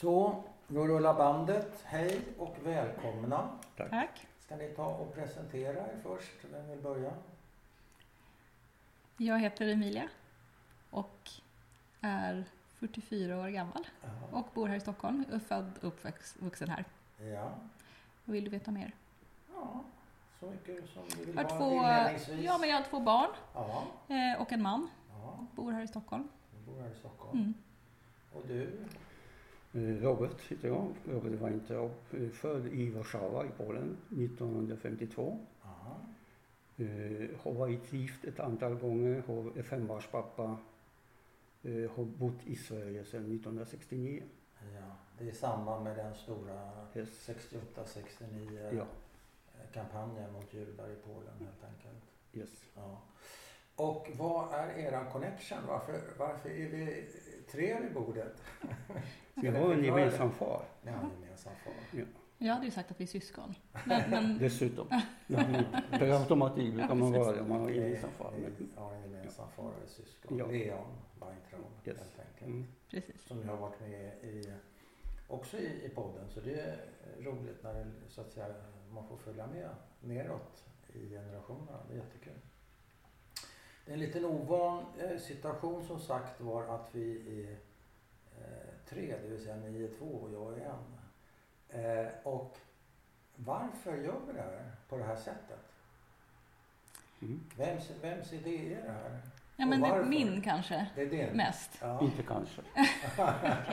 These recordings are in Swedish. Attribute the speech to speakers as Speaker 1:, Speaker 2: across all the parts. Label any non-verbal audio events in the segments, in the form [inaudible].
Speaker 1: Så, då rullar bandet. Hej och välkomna.
Speaker 2: Tack.
Speaker 1: Ska ni ta och presentera er först? Vem vill börja?
Speaker 2: Jag heter Emilia och är 44 år gammal och bor här i Stockholm. Jag är född och uppvuxen här.
Speaker 1: ja.
Speaker 2: Vad vill du veta mer?
Speaker 1: Ja, så mycket som du vill
Speaker 2: Jag har,
Speaker 1: ha
Speaker 2: två, ja, men jag har två barn
Speaker 1: Ja,
Speaker 2: eh, och en man.
Speaker 1: ja,
Speaker 2: Bor här i Stockholm.
Speaker 1: du bor här i Stockholm.
Speaker 2: Mm.
Speaker 1: Och du?
Speaker 3: Eh, Robert heter jag. Robert Weintraub. eh, Född i Warszawa i Polen 1952.
Speaker 1: Ja.
Speaker 3: Eh, Har varit gift ett antal gånger. Har- fembarnspappa. Har bott i Sverige sedan 1969.
Speaker 1: ja. Det är i samband med den stora
Speaker 3: Yes.
Speaker 1: 68-69
Speaker 3: Ja.
Speaker 1: kampanjen mot judar i Polen helt enkelt.
Speaker 3: Yes.
Speaker 1: Ja. Och vad är eran connection? Varför, varför är vi tre vid bordet?
Speaker 3: Vi har en gemensam far
Speaker 1: Ni har en gemensam far.
Speaker 2: Jag hade ju sagt att vi är syskon. Men, men [laughs]
Speaker 3: dessutom. Ja, Per automatik brukar man vara det om man har en gemensam far.
Speaker 1: Har en gemensam far och är syskon.
Speaker 3: Ja.
Speaker 1: Leon Weintraub
Speaker 3: Yes.
Speaker 1: helt enkelt.
Speaker 3: mm.
Speaker 2: precis.
Speaker 1: Som jag har varit med i, också i, i podden. Så det är roligt när det, så att säga, man får följa med neråt i generationerna. Det är jättekul. Det är en liten ovan eh, situation som sagt var att vi är eh, tre, det vill säga ni är två och jag är en. Eh, och varför gör vi det här på det här sättet?
Speaker 3: Mm.
Speaker 1: Vems, vems idé är det här?
Speaker 2: Ja, men det,
Speaker 1: varför?
Speaker 2: min kanske
Speaker 1: Det är din?
Speaker 2: mest.
Speaker 1: Ja.
Speaker 3: Inte kanske. [laughs]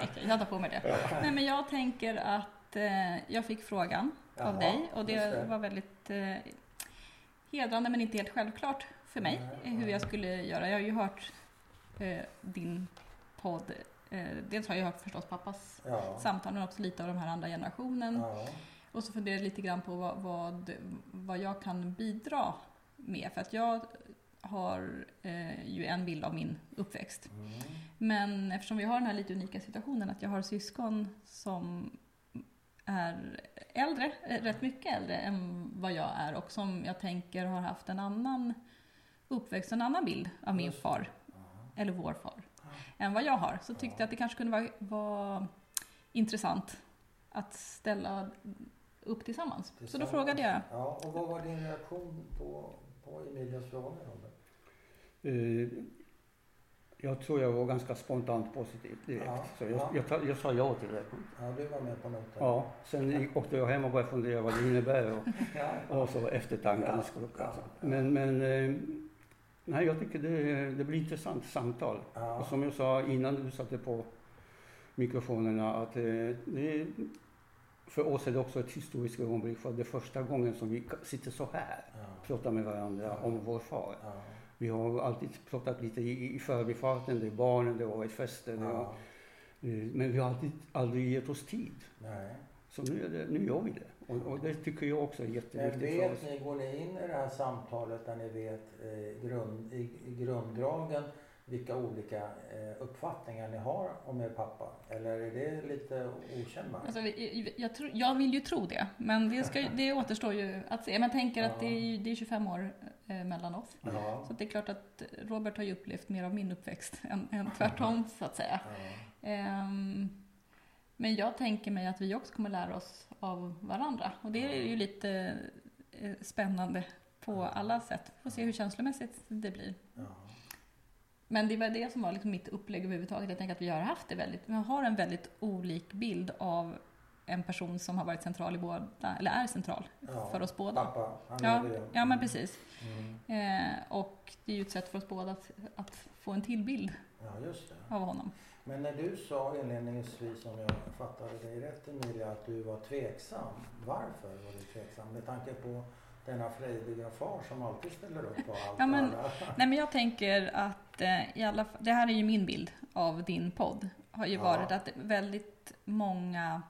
Speaker 2: Okej, jag tar på mig det. Nej, men jag tänker att eh, jag fick frågan
Speaker 1: Jaha,
Speaker 2: av dig och det,
Speaker 1: det.
Speaker 2: var väldigt eh, hedrande men inte helt självklart för mig eh, hur jag skulle göra. Jag har ju hört eh, din podd. Eh, dels har jag hört förstås pappas
Speaker 1: Ja.
Speaker 2: samtal men också lite av de här andra generationen.
Speaker 1: Ja.
Speaker 2: Och så funderade jag lite grann på vad, vad, vad jag kan bidra med. För att jag har eh, ju en bild av min uppväxt.
Speaker 1: Mm.
Speaker 2: Men eftersom vi har den här lite unika situationen att jag har syskon som är äldre, eh, rätt mycket äldre än vad jag är och som jag tänker har haft en annan uppväxt, en annan bild av min far, eller vår far, än vad jag har. Så tyckte jag att det kanske kunde vara, vara intressant att ställa upp tillsammans. Så då
Speaker 1: Tillsammans.
Speaker 2: frågade jag.
Speaker 1: Ja, och vad var din reaktion på, på Emilias fråga?
Speaker 3: Eh, Jag tror jag var ganska spontant positiv direkt.
Speaker 1: Ja,
Speaker 3: Så jag,
Speaker 1: ja.
Speaker 3: jag, jag sa ja till det.
Speaker 1: Ja, du var med på noten.
Speaker 3: Ja, sen gick- åkte jag hem och började fundera vad det innebär och, [laughs]
Speaker 1: ja.
Speaker 3: och så eftertanken
Speaker 1: Ja,
Speaker 3: skulle
Speaker 1: ja, ja.
Speaker 3: Men, men eh, nej, jag tycker det, det blir intressant samtal.
Speaker 1: ja.
Speaker 3: Och som jag sa innan du satte på mikrofonerna att eh, det, för oss är det också ett historiskt ögonblick för det är första gången som vi sitter så här
Speaker 1: ja.
Speaker 3: pratar med varandra om vår far.
Speaker 1: ja.
Speaker 3: Vi har alltid pratat lite i, i förbifarten, det är barnen, det har varit fester.
Speaker 1: Ja.
Speaker 3: eh, men vi har alltid, aldrig gett oss tid.
Speaker 1: Nej.
Speaker 3: Så nu, är det, nu gör vi det. Och, och det tycker jag också är
Speaker 1: Men
Speaker 3: jätteviktigt för oss.
Speaker 1: vet ni, går ni in i det här samtalet där ni vet eh, grund, i, i grunddragen vilka olika eh, uppfattningar ni har om er pappa? Eller är det lite okänd mark?
Speaker 2: Alltså, jag, tror- jag vill ju tro det, men det, ska, det återstår ju att se. Men jag tänker att det är, det är 25 år eh, mellan oss.
Speaker 1: Ja.
Speaker 2: Så det är klart att Robert har ju upplevt mer av min uppväxt än, än tvärtom, så att säga.
Speaker 1: ja.
Speaker 2: Ehm, men jag tänker mig att vi också kommer lära oss av varandra. Och det är ju lite eh, spännande på alla sätt. Får se hur känslomässigt det blir.
Speaker 1: ja.
Speaker 2: Men det var det som var liksom mitt upplägg överhuvudtaget. Jag tänker att vi har haft det väldigt, vi har en väldigt olik bild av en person som har varit central i båda, eller är central
Speaker 1: Ja.
Speaker 2: för oss båda.
Speaker 1: Pappa, han
Speaker 2: Ja,
Speaker 1: ju.
Speaker 2: ja men precis.
Speaker 1: Mm.
Speaker 2: Eh, och det är ju ett sätt för oss båda att, att få en till bild
Speaker 1: Ja, det.
Speaker 2: av honom.
Speaker 1: Men när du sa inledningsvis, om jag fattade dig rätt Emilia, att du var tveksam. Varför var du tveksam? Med tanke på denna frejdiga far som alltid ställer upp på allt
Speaker 2: Ja, men-. Nej men jag tänker att eh, i alla det här är ju min bild av din podd. Har ju
Speaker 1: Ja.
Speaker 2: varit att väldigt många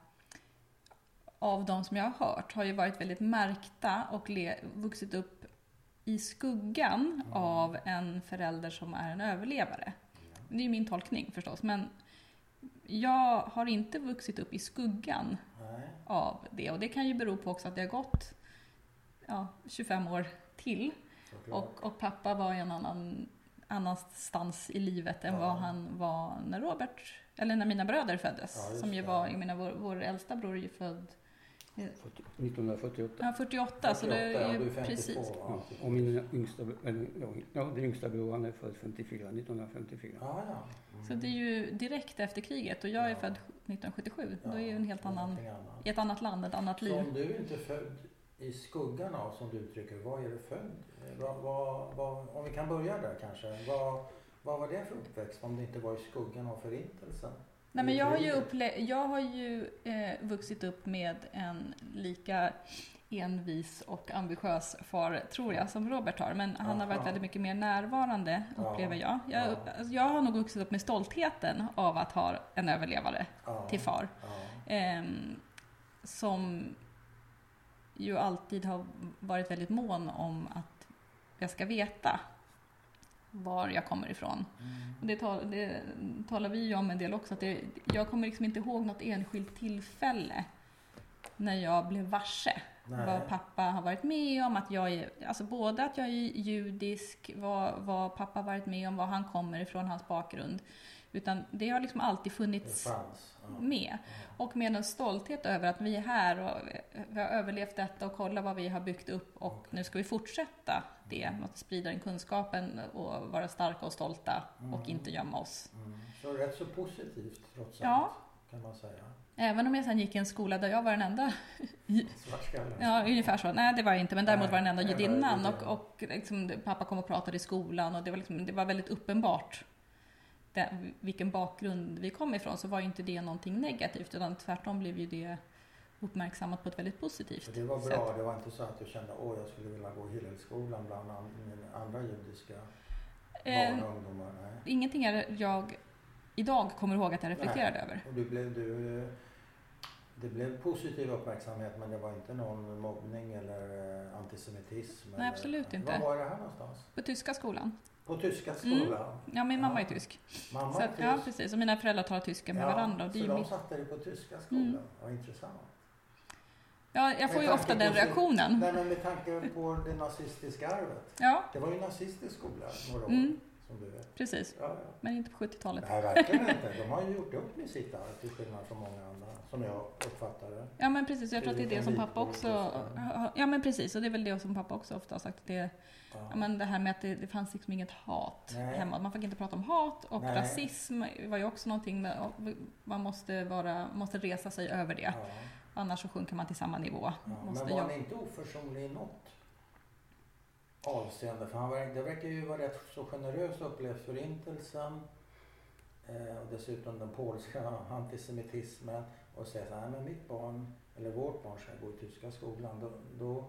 Speaker 2: av de som jag har hört har ju varit väldigt märkta och le, vuxit upp i skuggan
Speaker 1: Mm.
Speaker 2: av en förälder som är en överlevare. Det är min tolkning förstås, men jag har inte vuxit upp i skuggan
Speaker 1: Nej.
Speaker 2: av det. Och det kan ju bero på också att det har gått ja, 25 år till. Och, och pappa var i en annan annanstans i livet än
Speaker 1: Ja.
Speaker 2: vad han var när Robert, eller när mina bröder föddes.
Speaker 1: Ja,
Speaker 2: som ju var, jag menar vår, vår äldsta bror är ju född
Speaker 3: 1948.
Speaker 2: ja, 48, så det är
Speaker 1: 48,
Speaker 2: ju
Speaker 1: du är 52,
Speaker 2: precis.
Speaker 3: Ja, och min yngsta, eller, ja, den yngsta bror han är född 54, 1954.
Speaker 1: Ja, ja. Mm.
Speaker 2: Så det är ju direkt efter kriget och jag är
Speaker 1: Ja.
Speaker 2: född 1977.
Speaker 1: Ja,
Speaker 2: Då är ju en helt annan, i ett annat land, ett annat
Speaker 1: Så
Speaker 2: liv.
Speaker 1: om du inte född i skuggan av, som du uttrycker vad är du född? Vad, vad, vad, om vi kan börja där kanske. Vad, vad var det för uppväxt om det inte var i skuggan av förintelsen?
Speaker 2: Nej, men jag har ju, upple- jag har ju eh, vuxit upp med en lika envis och ambitiös far, tror jag, som Robert har. Men han har varit
Speaker 1: Aha.
Speaker 2: väldigt mycket mer närvarande, upplever jag. Jag,
Speaker 1: Ja.
Speaker 2: alltså, jag har nog vuxit upp med stoltheten av att ha en överlevare
Speaker 1: Ja,
Speaker 2: till far. Ehm, som ju alltid har varit väldigt mån om att jag ska veta var jag kommer ifrån.
Speaker 1: mm.
Speaker 2: Och det, tal, det talar vi ju om en del också. Att det, jag kommer liksom inte ihåg något enskilt tillfälle när jag blev varse
Speaker 1: Nej.
Speaker 2: vad pappa har varit med om. Att jag är, alltså både att jag är judisk, vad, vad pappa varit med om, var han kommer ifrån, hans bakgrund. Utan det har liksom alltid funnits
Speaker 1: fanns. Ja.
Speaker 2: med. Och med en stolthet över att vi är här och vi har överlevt detta och kolla vad vi har byggt upp och
Speaker 1: Okej.
Speaker 2: nu ska vi fortsätta det. Att sprida den kunskapen och vara starka och stolta och
Speaker 1: Mm.
Speaker 2: inte gömma oss.
Speaker 1: Mm. Så rätt så positivt trots
Speaker 2: Ja.
Speaker 1: allt kan man säga.
Speaker 2: Även om jag sen gick i en skola där jag var den enda, [laughs] ja ungefär så, nej det var jag inte, men däremot var den enda judinnan. och, och liksom, pappa kom och pratade i skolan och det var, liksom, det var väldigt uppenbart vilken bakgrund vi kom ifrån så var ju inte det någonting negativt utan tvärtom blev ju det uppmärksammat på ett väldigt positivt
Speaker 1: Så det var
Speaker 2: sätt.
Speaker 1: bra. Det var inte så att du kände att jag skulle vilja gå Hillelskolan bland an- andra judiska
Speaker 2: Eh,
Speaker 1: barn och ungdomar. Nej.
Speaker 2: Ingenting är jag idag kommer ihåg att jag reflekterade över.
Speaker 1: Och du blev, du, det blev positiv uppmärksamhet men det var inte någon mobbning eller eh, antisemitism?
Speaker 2: Nej,
Speaker 1: eller,
Speaker 2: absolut inte.
Speaker 1: Var var det här någonstans?
Speaker 2: På tyska skolan.
Speaker 1: På tyska
Speaker 2: Mm.
Speaker 1: skolan?
Speaker 2: Ja, min mamma
Speaker 1: Ja.
Speaker 2: är tysk.
Speaker 1: Mamma
Speaker 2: Så
Speaker 1: är
Speaker 2: att, ja,
Speaker 1: tysk.
Speaker 2: precis. Och mina föräldrar talar tyska med
Speaker 1: Ja,
Speaker 2: varandra. Och det
Speaker 1: så de
Speaker 2: mitt...
Speaker 1: satte dig på tyska skolan?
Speaker 2: Mm.
Speaker 1: Vad intressant.
Speaker 2: Ja, jag får
Speaker 1: Med
Speaker 2: ju ofta den reaktionen.
Speaker 1: Nej, men med tanke på det nazistiska arvet.
Speaker 2: Ja,
Speaker 1: Det var ju nazistisk skola några år,
Speaker 2: Mm.
Speaker 1: Som du vet.
Speaker 2: precis.
Speaker 1: Ja, ja.
Speaker 2: Men inte på 70-talet.
Speaker 1: Nej, verkligen inte. De har ju gjort upp med sitt arv till skillnad från många andra, som jag uppfattar det.
Speaker 2: Ja men precis, jag tror att det är det som pappa också...
Speaker 1: Ja.
Speaker 2: Men precis, och det är väl det som pappa också ofta har sagt. att Det,
Speaker 1: Ja.
Speaker 2: ja, men det här med att det, det fanns liksom inget hat
Speaker 1: Nej.
Speaker 2: hemma. Man fick inte prata om hat och
Speaker 1: Nej.
Speaker 2: rasism var ju också någonting med, man måste, vara, måste resa sig över det. Annars så sjunker man till samma nivå.
Speaker 1: Men var
Speaker 2: jag-
Speaker 1: ni inte oförsonlig i något avseende? För han var, det verkar ju vara rätt så generöst upplevt förintelsen eh, och dessutom den polska [laughs] antisemitismen och säga så här, "Nej, men mitt barn eller vårt barn ska gå i tyska skolan. Då, då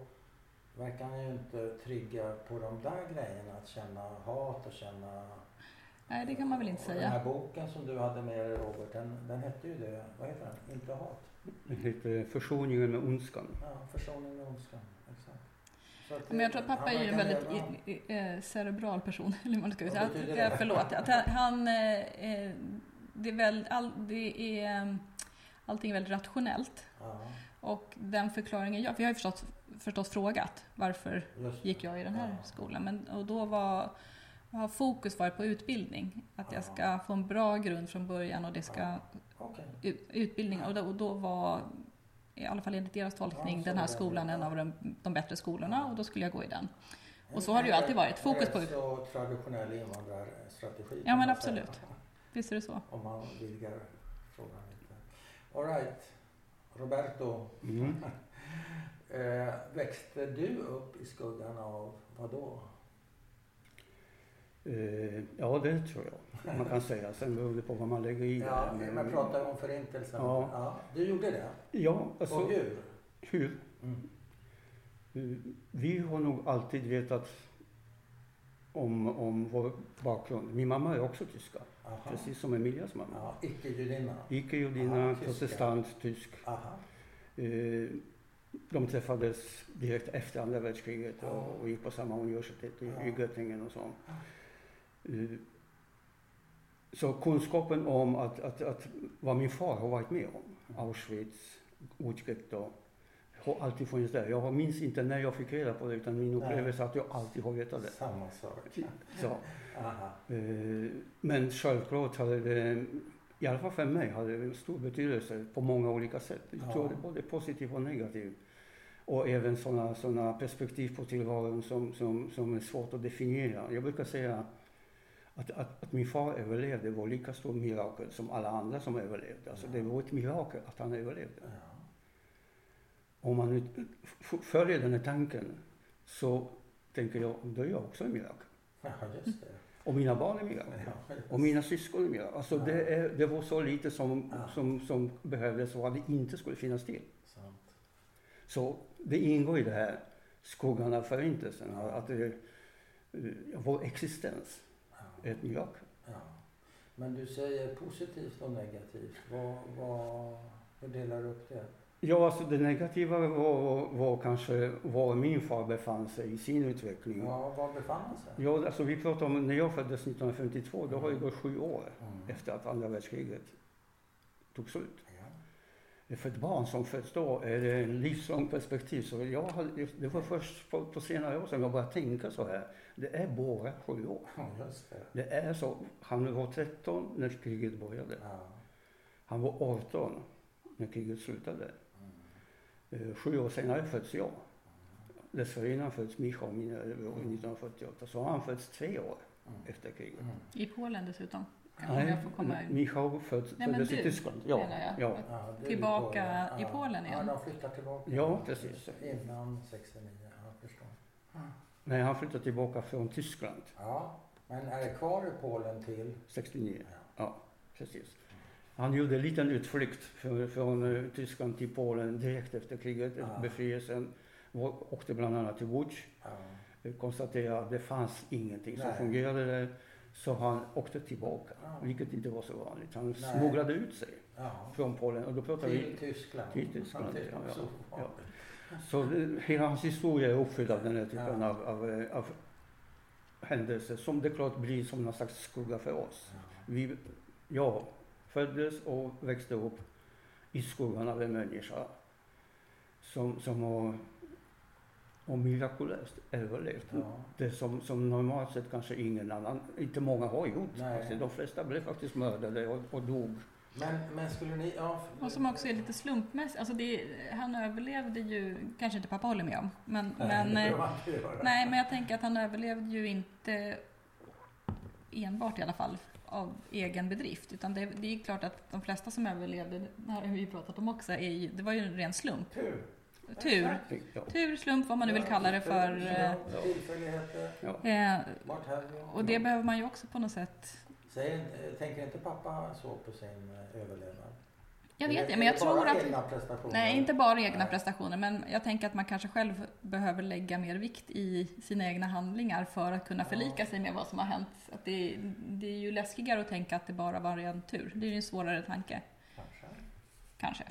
Speaker 1: verkar han ju inte trygga på de där grejerna, att känna hat och känna
Speaker 2: Nej, det kan man väl inte
Speaker 1: Och Den
Speaker 2: säga.
Speaker 1: här boken som du hade med dig Robert, den, den hette ju det, vad heter den? Inte hat?
Speaker 3: Den heter Försoningen med ondskan.
Speaker 1: Ja, Försoning med ondskan. Att
Speaker 2: Men jag tror att pappa
Speaker 1: han
Speaker 2: är ju en väldigt
Speaker 1: leva-
Speaker 2: i, i, eh, cerebral person, [laughs] eller man ska säga. Att,
Speaker 1: det?
Speaker 2: eh, förlåt. Att han, han eh, eh, det är väl, all, det är, eh, allting är väldigt rationellt.
Speaker 1: Ja,
Speaker 2: Och den förklaringen jag, för jag har ju förstås, förstås frågat varför gick jag i den här
Speaker 1: Ja.
Speaker 2: skolan. Men, och då var, har fokus varit på utbildning. Att jag
Speaker 1: Ja.
Speaker 2: ska få en bra grund från början och det ska
Speaker 1: Ja.
Speaker 2: Ut, utbildning. Och då, och då var, i alla fall enligt deras tolkning, den här skolan en av de, de bättre skolorna och då skulle jag gå i den.
Speaker 1: En-
Speaker 2: Och så har det ju alltid varit. Fokus på-
Speaker 1: så traditionell invandrarstrategi.
Speaker 2: Ja, men absolut.
Speaker 1: säga.
Speaker 2: Visst är det så?
Speaker 1: Om man vidgar frågan lite. All right. Roberto,
Speaker 3: Mm. [laughs]
Speaker 1: eh, växte du upp i skuggan av vad då?
Speaker 3: Eh, ja, det tror jag man kan säga. Sen beror det på vad man lägger i
Speaker 1: Ja,
Speaker 3: det.
Speaker 1: man pratar om förintelsen.
Speaker 3: Ja.
Speaker 1: du gjorde det?
Speaker 3: Ja, alltså
Speaker 1: och hur?
Speaker 3: hur?
Speaker 1: Mm.
Speaker 3: Eh, Vi har nog alltid vetat om, om vår bakgrund. Min mamma är också tyska,
Speaker 1: Aha.
Speaker 3: precis som Emilias mamma.
Speaker 1: Ja, icke-judinna.
Speaker 3: Icke-judinna, protestant, tysk.
Speaker 1: Aha.
Speaker 3: Eh, De träffades direkt efter andra världskriget
Speaker 1: Ja.
Speaker 3: och, och gick på samma universitet i,
Speaker 1: Ja.
Speaker 3: i Göttingen och så. Eh, Så kunskapen om att, att, att vad min far har varit med om, Auschwitz, Utgetto, har alltid funnits där. Jag minns inte när jag fick reda på det utan min upplevelse att jag alltid har vetat det.
Speaker 1: Samma sak.
Speaker 3: Så,
Speaker 1: Aha.
Speaker 3: eh, men självklart hade det, i alla fall för mig, hade det stor betydelse på många olika sätt. Jag
Speaker 1: Ja.
Speaker 3: tror det både positiv och negativ. Och även sådana såna perspektiv på tillvaron som, som, som är svårt att definiera. Jag brukar säga att, att, att min far överlevde var lika stort mirakel som alla andra som överlevde. Alltså det var ett mirakel att han överlevde. Om man följer den här tanken så tänker jag, då är jag också en mirakel.
Speaker 1: ja, just det.
Speaker 3: Och mina barn är mirakel.
Speaker 1: Ja.
Speaker 3: Och mina syskon är mirakel. Alltså
Speaker 1: Ja.
Speaker 3: det, är, det var så lite som,
Speaker 1: Ja.
Speaker 3: som, som behövdes för att det inte skulle finnas till.
Speaker 1: Sant.
Speaker 3: Så det ingår i det här skuggan av förintelsen. Att det, eh, vår existens. Ett mirakel.
Speaker 1: Ja. Men du säger positivt och negativt. Vad, vad, hur delar du upp det?
Speaker 3: Ja, alltså det negativa var, var kanske var min far befann sig i sin utveckling.
Speaker 1: Ja, var befann han sig?
Speaker 3: Ja, alltså vi pratar om när jag föddes 1952, då har det gått sju år
Speaker 1: Mm.
Speaker 3: efter att andra världskriget tog slut. För ett barn som föds då är det en livslång perspektiv. Så jag hade, det var först på, på senare år som jag började tänka så här. Det är bara sju år.
Speaker 1: Ja, det.
Speaker 3: Det är så. Han var 13 när kriget började.
Speaker 1: Ja.
Speaker 3: Han var 18 när kriget slutade.
Speaker 1: Mm.
Speaker 3: Eh, Sju år senare föds jag. Dessförinnan föds Michał mina år 1948. Så har han fötts tre år
Speaker 1: Mm.
Speaker 3: efter kriget.
Speaker 1: Mm.
Speaker 2: I Polen dessutom. Om jag får komma ut.
Speaker 3: Michał föds,
Speaker 2: Nej,
Speaker 3: föddes i
Speaker 2: du,
Speaker 3: Tyskland. Ja,
Speaker 2: menar jag.
Speaker 3: ja.
Speaker 1: Ja,
Speaker 2: Tillbaka
Speaker 1: Polen.
Speaker 2: i Polen igen?
Speaker 1: Ja, de flyttar tillbaka.
Speaker 3: Ja, precis.
Speaker 1: Innan 69, jag förstår.
Speaker 3: Nej, han flyttade tillbaka från Tyskland
Speaker 1: Ja, men är det kvar i Polen till?
Speaker 3: 69.
Speaker 1: Ja.
Speaker 3: Ja, precis. Han gjorde en liten utflykt från, från eh, Tyskland till Polen direkt efter kriget,
Speaker 1: Ja.
Speaker 3: befrielsen. Åkte bland annat till Łódź.
Speaker 1: Ja.
Speaker 3: Konstaterade att det fanns ingenting som
Speaker 1: Nej.
Speaker 3: fungerade där. Så han åkte tillbaka,
Speaker 1: Ja.
Speaker 3: vilket inte var så vanligt. Han
Speaker 1: Nej.
Speaker 3: smugglade ut sig
Speaker 1: ja.
Speaker 3: från Polen. Och då pratar
Speaker 1: Till
Speaker 3: vi,
Speaker 1: Tyskland.
Speaker 3: till Tyskland, ja, ja.
Speaker 1: vanligt.
Speaker 3: så det, hela hans historia är uppfylld av den här typen
Speaker 1: Ja.
Speaker 3: av, av, eh, av händelser som det klart blir som någon slags skugga för oss.
Speaker 1: Ja.
Speaker 3: Vi, jag föddes och växte upp i skuggan av en människa som, som har och mirakulöst överlevt.
Speaker 1: Ja.
Speaker 3: Det som, som normalt sett kanske ingen annan, inte många har gjort.
Speaker 1: Nej.
Speaker 3: Alltså, de flesta blev faktiskt mördade och, och dog.
Speaker 1: Men, men skulle ni... Ja, för-
Speaker 2: Och som också är lite slumpmässigt. Alltså det, han överlevde ju, kanske inte pappa håller med om, men,
Speaker 1: Nej,
Speaker 2: men, eh, nej, men jag tänker att han överlevde ju inte enbart i alla fall av egen bedrift. Utan det, det är klart att de flesta som överlevde, det här har vi ju pratat om också, är ju, det var ju en ren slump.
Speaker 1: Tur.
Speaker 2: Tur. Tur, slump, vad man nu vill kalla det för. Eh. Eh, och det behöver man ju också på något sätt.
Speaker 1: Säger, inte- tänker inte pappa så på sin eh, överlevnad?
Speaker 2: Jag vet
Speaker 1: det,
Speaker 2: men jag tror att...
Speaker 1: egna prestationer?
Speaker 2: Nej, inte bara egna
Speaker 1: Nej.
Speaker 2: prestationer, men jag tänker att man kanske själv behöver lägga mer vikt i sina egna handlingar för att kunna
Speaker 1: Ja.
Speaker 2: förlika sig med vad som har hänt. Att det, det är ju läskigare att tänka att det bara var ren tur. Det är ju en svårare tanke,
Speaker 1: Kanske.
Speaker 2: kanske.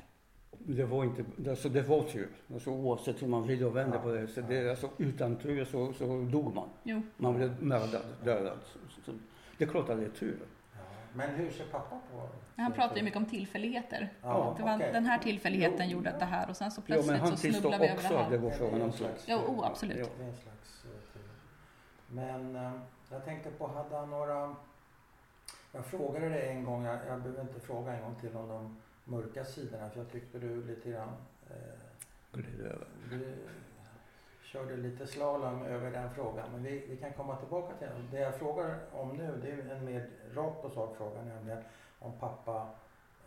Speaker 3: Det var inte, alltså det var tur. Alltså oavsett hur man vrider och vänder
Speaker 1: Ja.
Speaker 3: på det. Så det alltså, utan tur så, så dog man.
Speaker 2: Jo,
Speaker 3: Man blev mördad, dödad. Så, så, det är klart att det är tur.
Speaker 1: Ja. Men hur ser pappa på
Speaker 2: han
Speaker 1: sin
Speaker 2: pratar ju mycket om tillfälligheter.
Speaker 1: Ja,
Speaker 2: Det var
Speaker 1: okej.
Speaker 2: Den här tillfälligheten
Speaker 3: Jo.
Speaker 2: gjorde att det här och sen så
Speaker 3: Ja, men
Speaker 2: plötsligt
Speaker 3: han
Speaker 2: så snubblar vi över
Speaker 3: också
Speaker 2: det
Speaker 3: att det
Speaker 2: här.
Speaker 3: var frågan om
Speaker 1: slags-
Speaker 2: Jo, oh, absolut.
Speaker 3: Ja.
Speaker 1: Det är en slags eh. Men eh, jag tänkte på, hade han några... Jag frågade dig en gång, jag, jag behöver inte fråga en gång till om de mörka sidorna för jag tyckte du lite grann... Eh, du körde lite slalom över den frågan men vi, vi kan komma tillbaka till den. Det jag frågar om nu det är en mer rakt på sak fråga nämligen om pappa,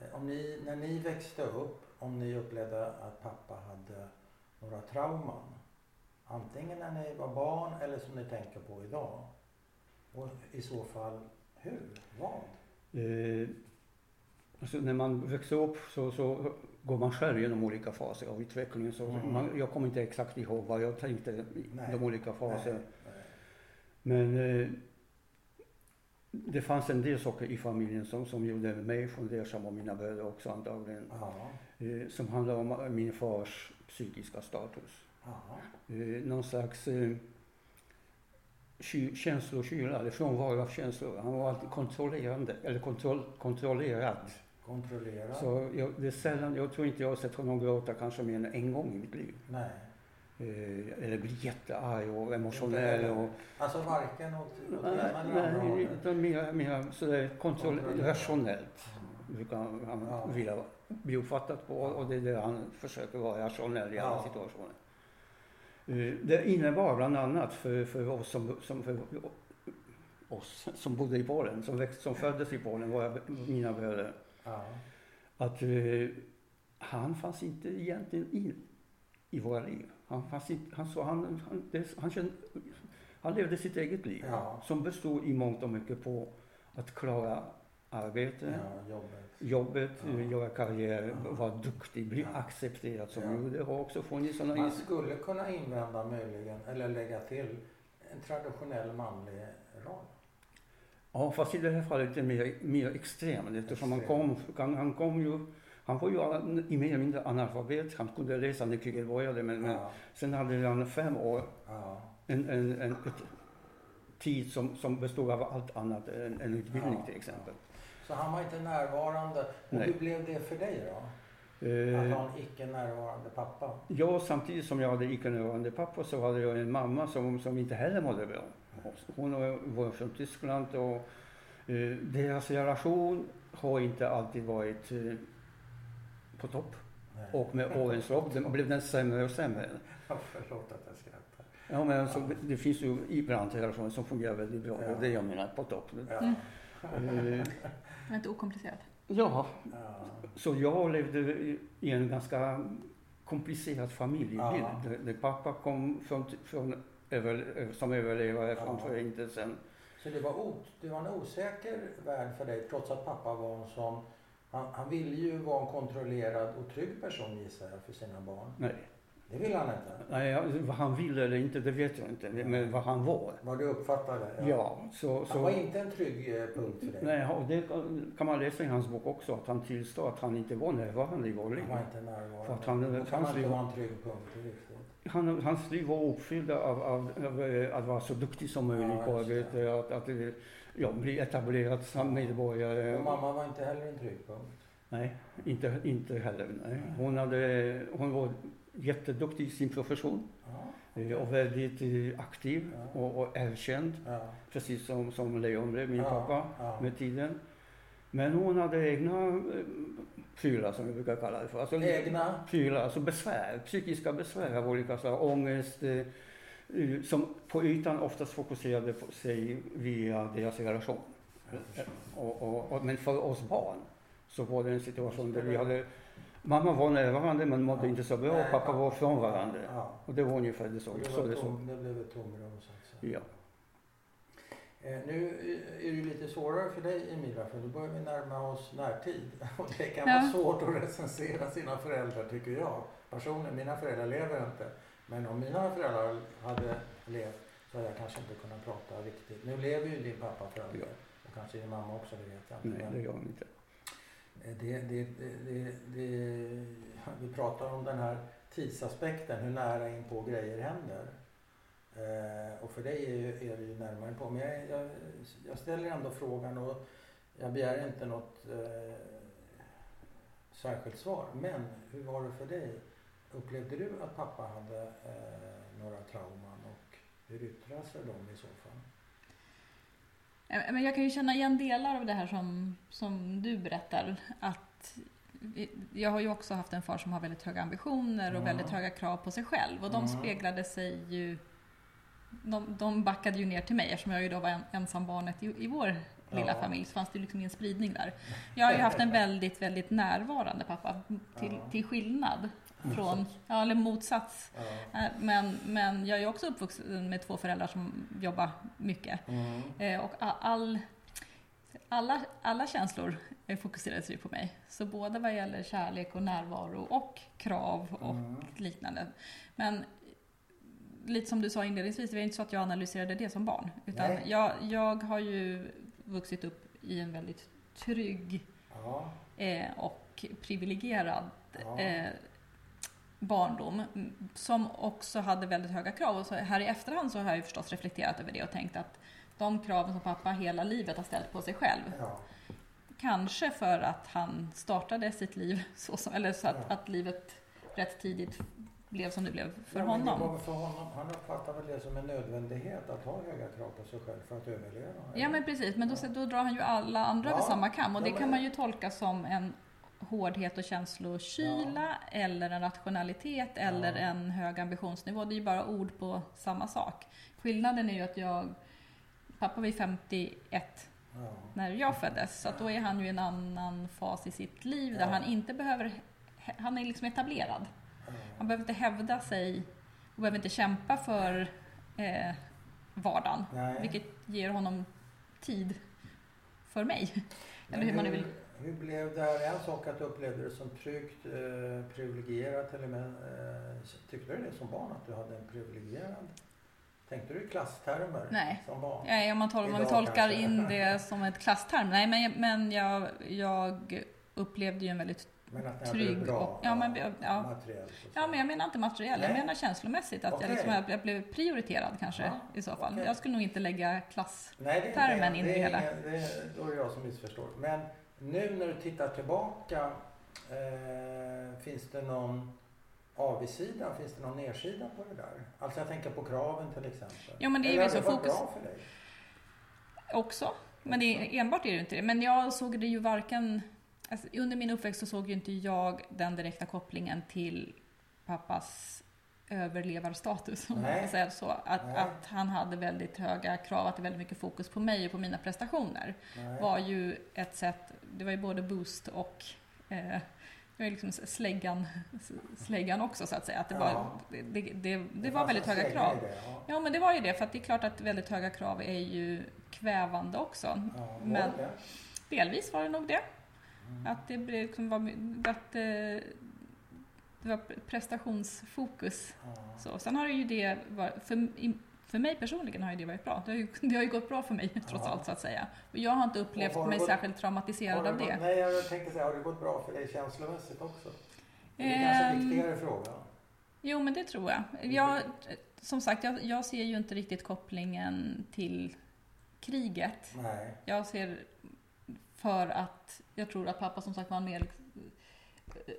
Speaker 1: eh, om ni, när ni växte upp, om ni upplevde att pappa hade några trauman. Antingen när ni var barn eller som ni tänker på idag. Och i så fall hur? Vad?
Speaker 3: Eh, alltså när man växer upp så, så går man själv genom olika faser av utvecklingen. Så
Speaker 1: Mm.
Speaker 3: man, jag kommer inte exakt ihåg vad jag tänkte i de olika faserna. Men eh, det fanns en del saker i familjen som, som gjorde mig fundersam och mina bröder också antagligen. Eh, som handlar om min fars psykiska status. Eh, någon slags eh, ky- känslokyla, eller frånvaro av känslor. Han var alltid kontrollerande, eller kontroll, kontrollerad.
Speaker 1: Kontrollerad?
Speaker 3: Så jag, det är sällan, jag tror inte jag har sett honom gråta kanske mer än en gång i mitt liv.
Speaker 1: Nej.
Speaker 3: Eh, eller bli jättearg och emotionell. Och,
Speaker 1: Alltså varken åt, åt
Speaker 3: nej, nej,
Speaker 1: hållet?
Speaker 3: utan mer, mer sådär kontroll, rationellt. Brukar han
Speaker 1: Ja.
Speaker 3: vilja bli uppfattad på och det är det han försöker vara rationell i alla
Speaker 1: Ja.
Speaker 3: situationer. Eh, Det innebar bland annat för, för oss som, som för oss som bodde i Polen, som, växt, som föddes i Polen, våra, mina bröder,
Speaker 1: Ja.
Speaker 3: att eh, han fanns inte egentligen i, i våra liv. Han, fanns inte, han, så han, han, det, han, kände, han levde sitt eget liv
Speaker 1: Ja.
Speaker 3: som bestod i mångt och mycket på att klara arbete,
Speaker 1: ja, jobbet.
Speaker 3: jobbet,
Speaker 1: Ja.
Speaker 3: göra karriär,
Speaker 1: Ja.
Speaker 3: vara duktig, bli accepterad som
Speaker 1: Ja.
Speaker 3: Det har också funnits sådana
Speaker 1: Man skulle kunna invända möjligen, eller lägga till, en traditionell manlig roll.
Speaker 3: Ja, fast i det här fallet är det mer, mer extrem. Eftersom han kom, han, han kom ju, han var ju i mer eller mindre analfabet. Han kunde läsa när kriget började men, men
Speaker 1: Ja,
Speaker 3: sen hade han fem år,
Speaker 1: ja,
Speaker 3: en, en, en tid som, som bestod av allt annat än, än utbildning
Speaker 1: Ja,
Speaker 3: till exempel.
Speaker 1: Så han var inte närvarande. Och
Speaker 3: Nej.
Speaker 1: hur blev det för dig då? Att
Speaker 3: Eh,
Speaker 1: ha en icke närvarande pappa?
Speaker 3: Ja, samtidigt som jag hade icke-närvarande pappa så hade jag en mamma som, som inte heller mådde bra. Hon var från Tyskland och eh, deras relation har inte alltid varit eh, på topp.
Speaker 1: Nej.
Speaker 3: Och med årens lopp den, blev den sämre och sämre.
Speaker 1: Förlåt att jag skrattar.
Speaker 3: Ja, men alltså, det finns ju ibland relationer som fungerar väldigt bra. Det är det jag menar, på topp.
Speaker 1: Ja.
Speaker 2: Mm.
Speaker 3: Eh,
Speaker 2: Det är inte okomplicerat.
Speaker 3: ja,
Speaker 1: Ja.
Speaker 3: så jag levde i- i en ganska komplicerad familjebild.
Speaker 1: Ja.
Speaker 3: Där, där pappa kom från, från över, som överlevare från
Speaker 1: Ja.
Speaker 3: förintelsen.
Speaker 1: Så det var, o, det var en osäker värld för dig trots att pappa var en sån han, han ville ju vara en kontrollerad och trygg person gissar jag för sina barn.
Speaker 3: Nej,
Speaker 1: Det ville han inte.
Speaker 3: Nej ja, vad han ville eller inte, det vet jag inte. Men vad han var.
Speaker 1: Vad du uppfattade?
Speaker 3: Ja, så...
Speaker 1: Han
Speaker 3: så
Speaker 1: var inte en trygg eh, punkt för dig.
Speaker 3: nej, och det kan man läsa i hans bok också, att han tillstår att han inte var närvarande i vår liv.
Speaker 1: Han var inte närvarande.
Speaker 3: För att han-
Speaker 1: Då kan man inte vara en trygg punkt.
Speaker 3: Han, hans liv var uppfylld av, av, av eh, att vara så duktig som möjligt
Speaker 1: Ja,
Speaker 3: på arbete, att, att eh, ja, bli etablerad som medborgare.
Speaker 1: Och mamma var inte heller en trygg punkt.
Speaker 3: Nej, inte, inte heller. Nej. Hon, hade, hon var jätteduktig i sin profession
Speaker 1: Ja.
Speaker 3: eh, och väldigt aktiv
Speaker 1: Ja.
Speaker 3: och, och erkänd. Precis som, som Leon blev, min pappa, med tiden. Men hon hade egna prylar som vi brukar kalla det för. Alltså,
Speaker 1: Egna?
Speaker 3: Prylar, alltså besvär, psykiska besvär av olika slag. Ångest, eh, som på ytan oftast fokuserade på sig via deras relation. Och, och, och, men för oss barn så var det en situation där vi hade Mamma var närvarande men mådde
Speaker 1: Ja.
Speaker 3: inte så bra och pappa var frånvarande.
Speaker 1: Ja.
Speaker 3: Och det var ungefär det så,
Speaker 1: det,
Speaker 3: så det
Speaker 1: tom, det blev ett tomrum så att säga.
Speaker 3: Ja.
Speaker 1: Eh, nu är det lite svårare för dig Emilia för nu börjar vi närma oss närtid. [laughs] Och det kan
Speaker 2: Ja.
Speaker 1: vara svårt att recensera sina föräldrar tycker jag. Personligen, mina föräldrar lever inte. Men om mina föräldrar hade levt så hade jag kanske inte kunnat prata riktigt. Nu lever ju din pappa för all del.
Speaker 3: Ja.
Speaker 1: Och kanske din mamma också, det vet jag inte.
Speaker 3: Nej, det gör hon inte.
Speaker 1: Eh, Det, det, det, det, det, vi pratar om den här tidsaspekten, hur nära in på grejer händer. Eh, och för dig är, ju, är det ju närmare på. Men jag, jag, jag ställer ändå frågan och jag begär inte något eh, särskilt svar. Men hur var det för dig? Upplevde du att pappa hade eh, några trauman och hur yttrar sig de i så fall?
Speaker 2: Eh, Men jag kan ju känna igen delar av det här som, som du berättar. Att jag har ju också haft en far som har väldigt höga ambitioner och
Speaker 1: Mm.
Speaker 2: väldigt höga krav på sig själv. Och de
Speaker 1: Mm.
Speaker 2: speglade sig ju... De, de backade ju ner till mig eftersom jag ju då var en, ensam barnet i, i vår lilla
Speaker 1: Ja.
Speaker 2: familj. Så fanns det liksom ingen spridning där. Jag har ju haft en väldigt, väldigt närvarande pappa. Till,
Speaker 1: Ja.
Speaker 2: till skillnad från... Ja, eller motsats.
Speaker 1: Ja.
Speaker 2: Eh, Men, men jag är ju också uppvuxen med två föräldrar som jobbar mycket.
Speaker 1: Mm.
Speaker 2: Eh, Och all, alla, alla känslor fokuserades ju på mig. Så både vad gäller kärlek och närvaro och krav och
Speaker 1: Mm.
Speaker 2: liknande. Men lite som du sa inledningsvis, det var inte så att jag analyserade det som barn. Utan
Speaker 1: Nej.
Speaker 2: jag, jag har ju vuxit upp i en väldigt trygg
Speaker 1: Ja.
Speaker 2: eh, och privilegierad
Speaker 1: Ja.
Speaker 2: eh, barndom mm, som också hade väldigt höga krav. Och så här i efterhand så har jag förstås reflekterat över det och tänkt att de kraven som pappa hela livet har ställt på sig själv
Speaker 1: Ja.
Speaker 2: Kanske för att han startade sitt liv så som, eller så att, att livet rätt tidigt blev som det blev för
Speaker 1: Ja,
Speaker 2: honom.
Speaker 1: för honom. Han uppfattar väl det som en nödvändighet att ha höga krav på sig själv för att överleva.
Speaker 2: Ja men precis, men då,
Speaker 1: Ja.
Speaker 2: då drar han ju alla andra
Speaker 1: Ja.
Speaker 2: samma kam och
Speaker 1: Ja,
Speaker 2: det kan man ju tolka som en hårdhet och känslokyla eller en rationalitet eller
Speaker 1: Ja.
Speaker 2: en hög ambitionsnivå. Det är ju bara ord på samma sak. Skillnaden är ju att jag, pappa var ju 51
Speaker 1: Ja.
Speaker 2: när jag föddes så då är han ju i en annan fas i sitt liv där
Speaker 1: Ja.
Speaker 2: han inte behöver, han är liksom etablerad. Han behöver inte hävda sig och behöver inte kämpa för eh, vardagen.
Speaker 1: Nej.
Speaker 2: Vilket ger honom tid för mig. Eller hur man nu vill.
Speaker 1: Hur blev det här? En sak att du upplevde det som tryggt, eh, privilegierat och med. Eh, tyckte du det som barn att du hade en privilegierad? Tänkte du i klasstermer
Speaker 2: Nej.
Speaker 1: som barn?
Speaker 2: Nej, om man, tol- man tolkar
Speaker 1: kanske.
Speaker 2: in det som ett klassterm. Nej, men, men jag, jag upplevde ju en väldigt...
Speaker 1: Men att ni hade
Speaker 2: Trygg
Speaker 1: det bra
Speaker 2: och- ja, men ja.
Speaker 1: materiellt?
Speaker 2: Ja, men jag menar inte materiell, jag menar känslomässigt. Att
Speaker 1: Okej.
Speaker 2: jag, liksom, jag blev prioriterad kanske
Speaker 1: Ja,
Speaker 2: i så fall.
Speaker 1: okej.
Speaker 2: Jag skulle nog inte lägga klass...
Speaker 1: Nej, det är
Speaker 2: termen
Speaker 1: inte,
Speaker 2: in i
Speaker 1: det
Speaker 2: hela.
Speaker 1: det då är jag som missförstår. Men nu när du tittar tillbaka, eh, finns det någon avigsida, finns det någon nedsida på det där? Alltså jag tänker på kraven till exempel.
Speaker 2: Ja, men det är
Speaker 1: Eller
Speaker 2: ju så fokus-
Speaker 1: bra för dig?
Speaker 2: också. Men det enbart är det inte det. Men jag såg det ju varken... Alltså, under min uppväxt så såg ju inte jag den direkta kopplingen till pappas överlevarstatus. Om man säga så. Att,
Speaker 1: Nej.
Speaker 2: att han hade väldigt höga krav, att det är väldigt mycket fokus på mig och på mina prestationer.
Speaker 1: Nej.
Speaker 2: var ju ett sätt, det var ju både boost och eh, det var liksom släggan, släggan också så att säga. Att det, var,
Speaker 1: Ja.
Speaker 2: det, det, det, det
Speaker 1: fanns
Speaker 2: var väldigt höga krav.
Speaker 1: det, Ja.
Speaker 2: Ja men det var ju det, för att det är klart att väldigt höga krav är ju kvävande också.
Speaker 1: Ja, var
Speaker 2: Men-
Speaker 1: det?
Speaker 2: Delvis var det nog det.
Speaker 1: Mm.
Speaker 2: Att det blev liksom var, att eh, det var prestationsfokus.
Speaker 1: Ja.
Speaker 2: Så. Sen har det ju det, var, för, för mig personligen har ju det varit bra. Det har ju, [laughs] det har ju gått bra för mig trots
Speaker 1: Ja.
Speaker 2: allt så att säga. Och jag har inte upplevt
Speaker 1: har det
Speaker 2: mig
Speaker 1: gått-
Speaker 2: särskilt traumatiserad av
Speaker 1: det
Speaker 2: det.
Speaker 1: gått- Nej, jag tänkte säga, har det gått bra för dig känslomässigt också? Det är kanske en
Speaker 2: Ehm,
Speaker 1: viktigare fråga.
Speaker 2: Jo, men det tror jag. jag som sagt, jag, jag ser ju inte riktigt kopplingen till kriget.
Speaker 1: Nej.
Speaker 2: Jag ser för att jag tror att pappa som sagt var en mer liksom,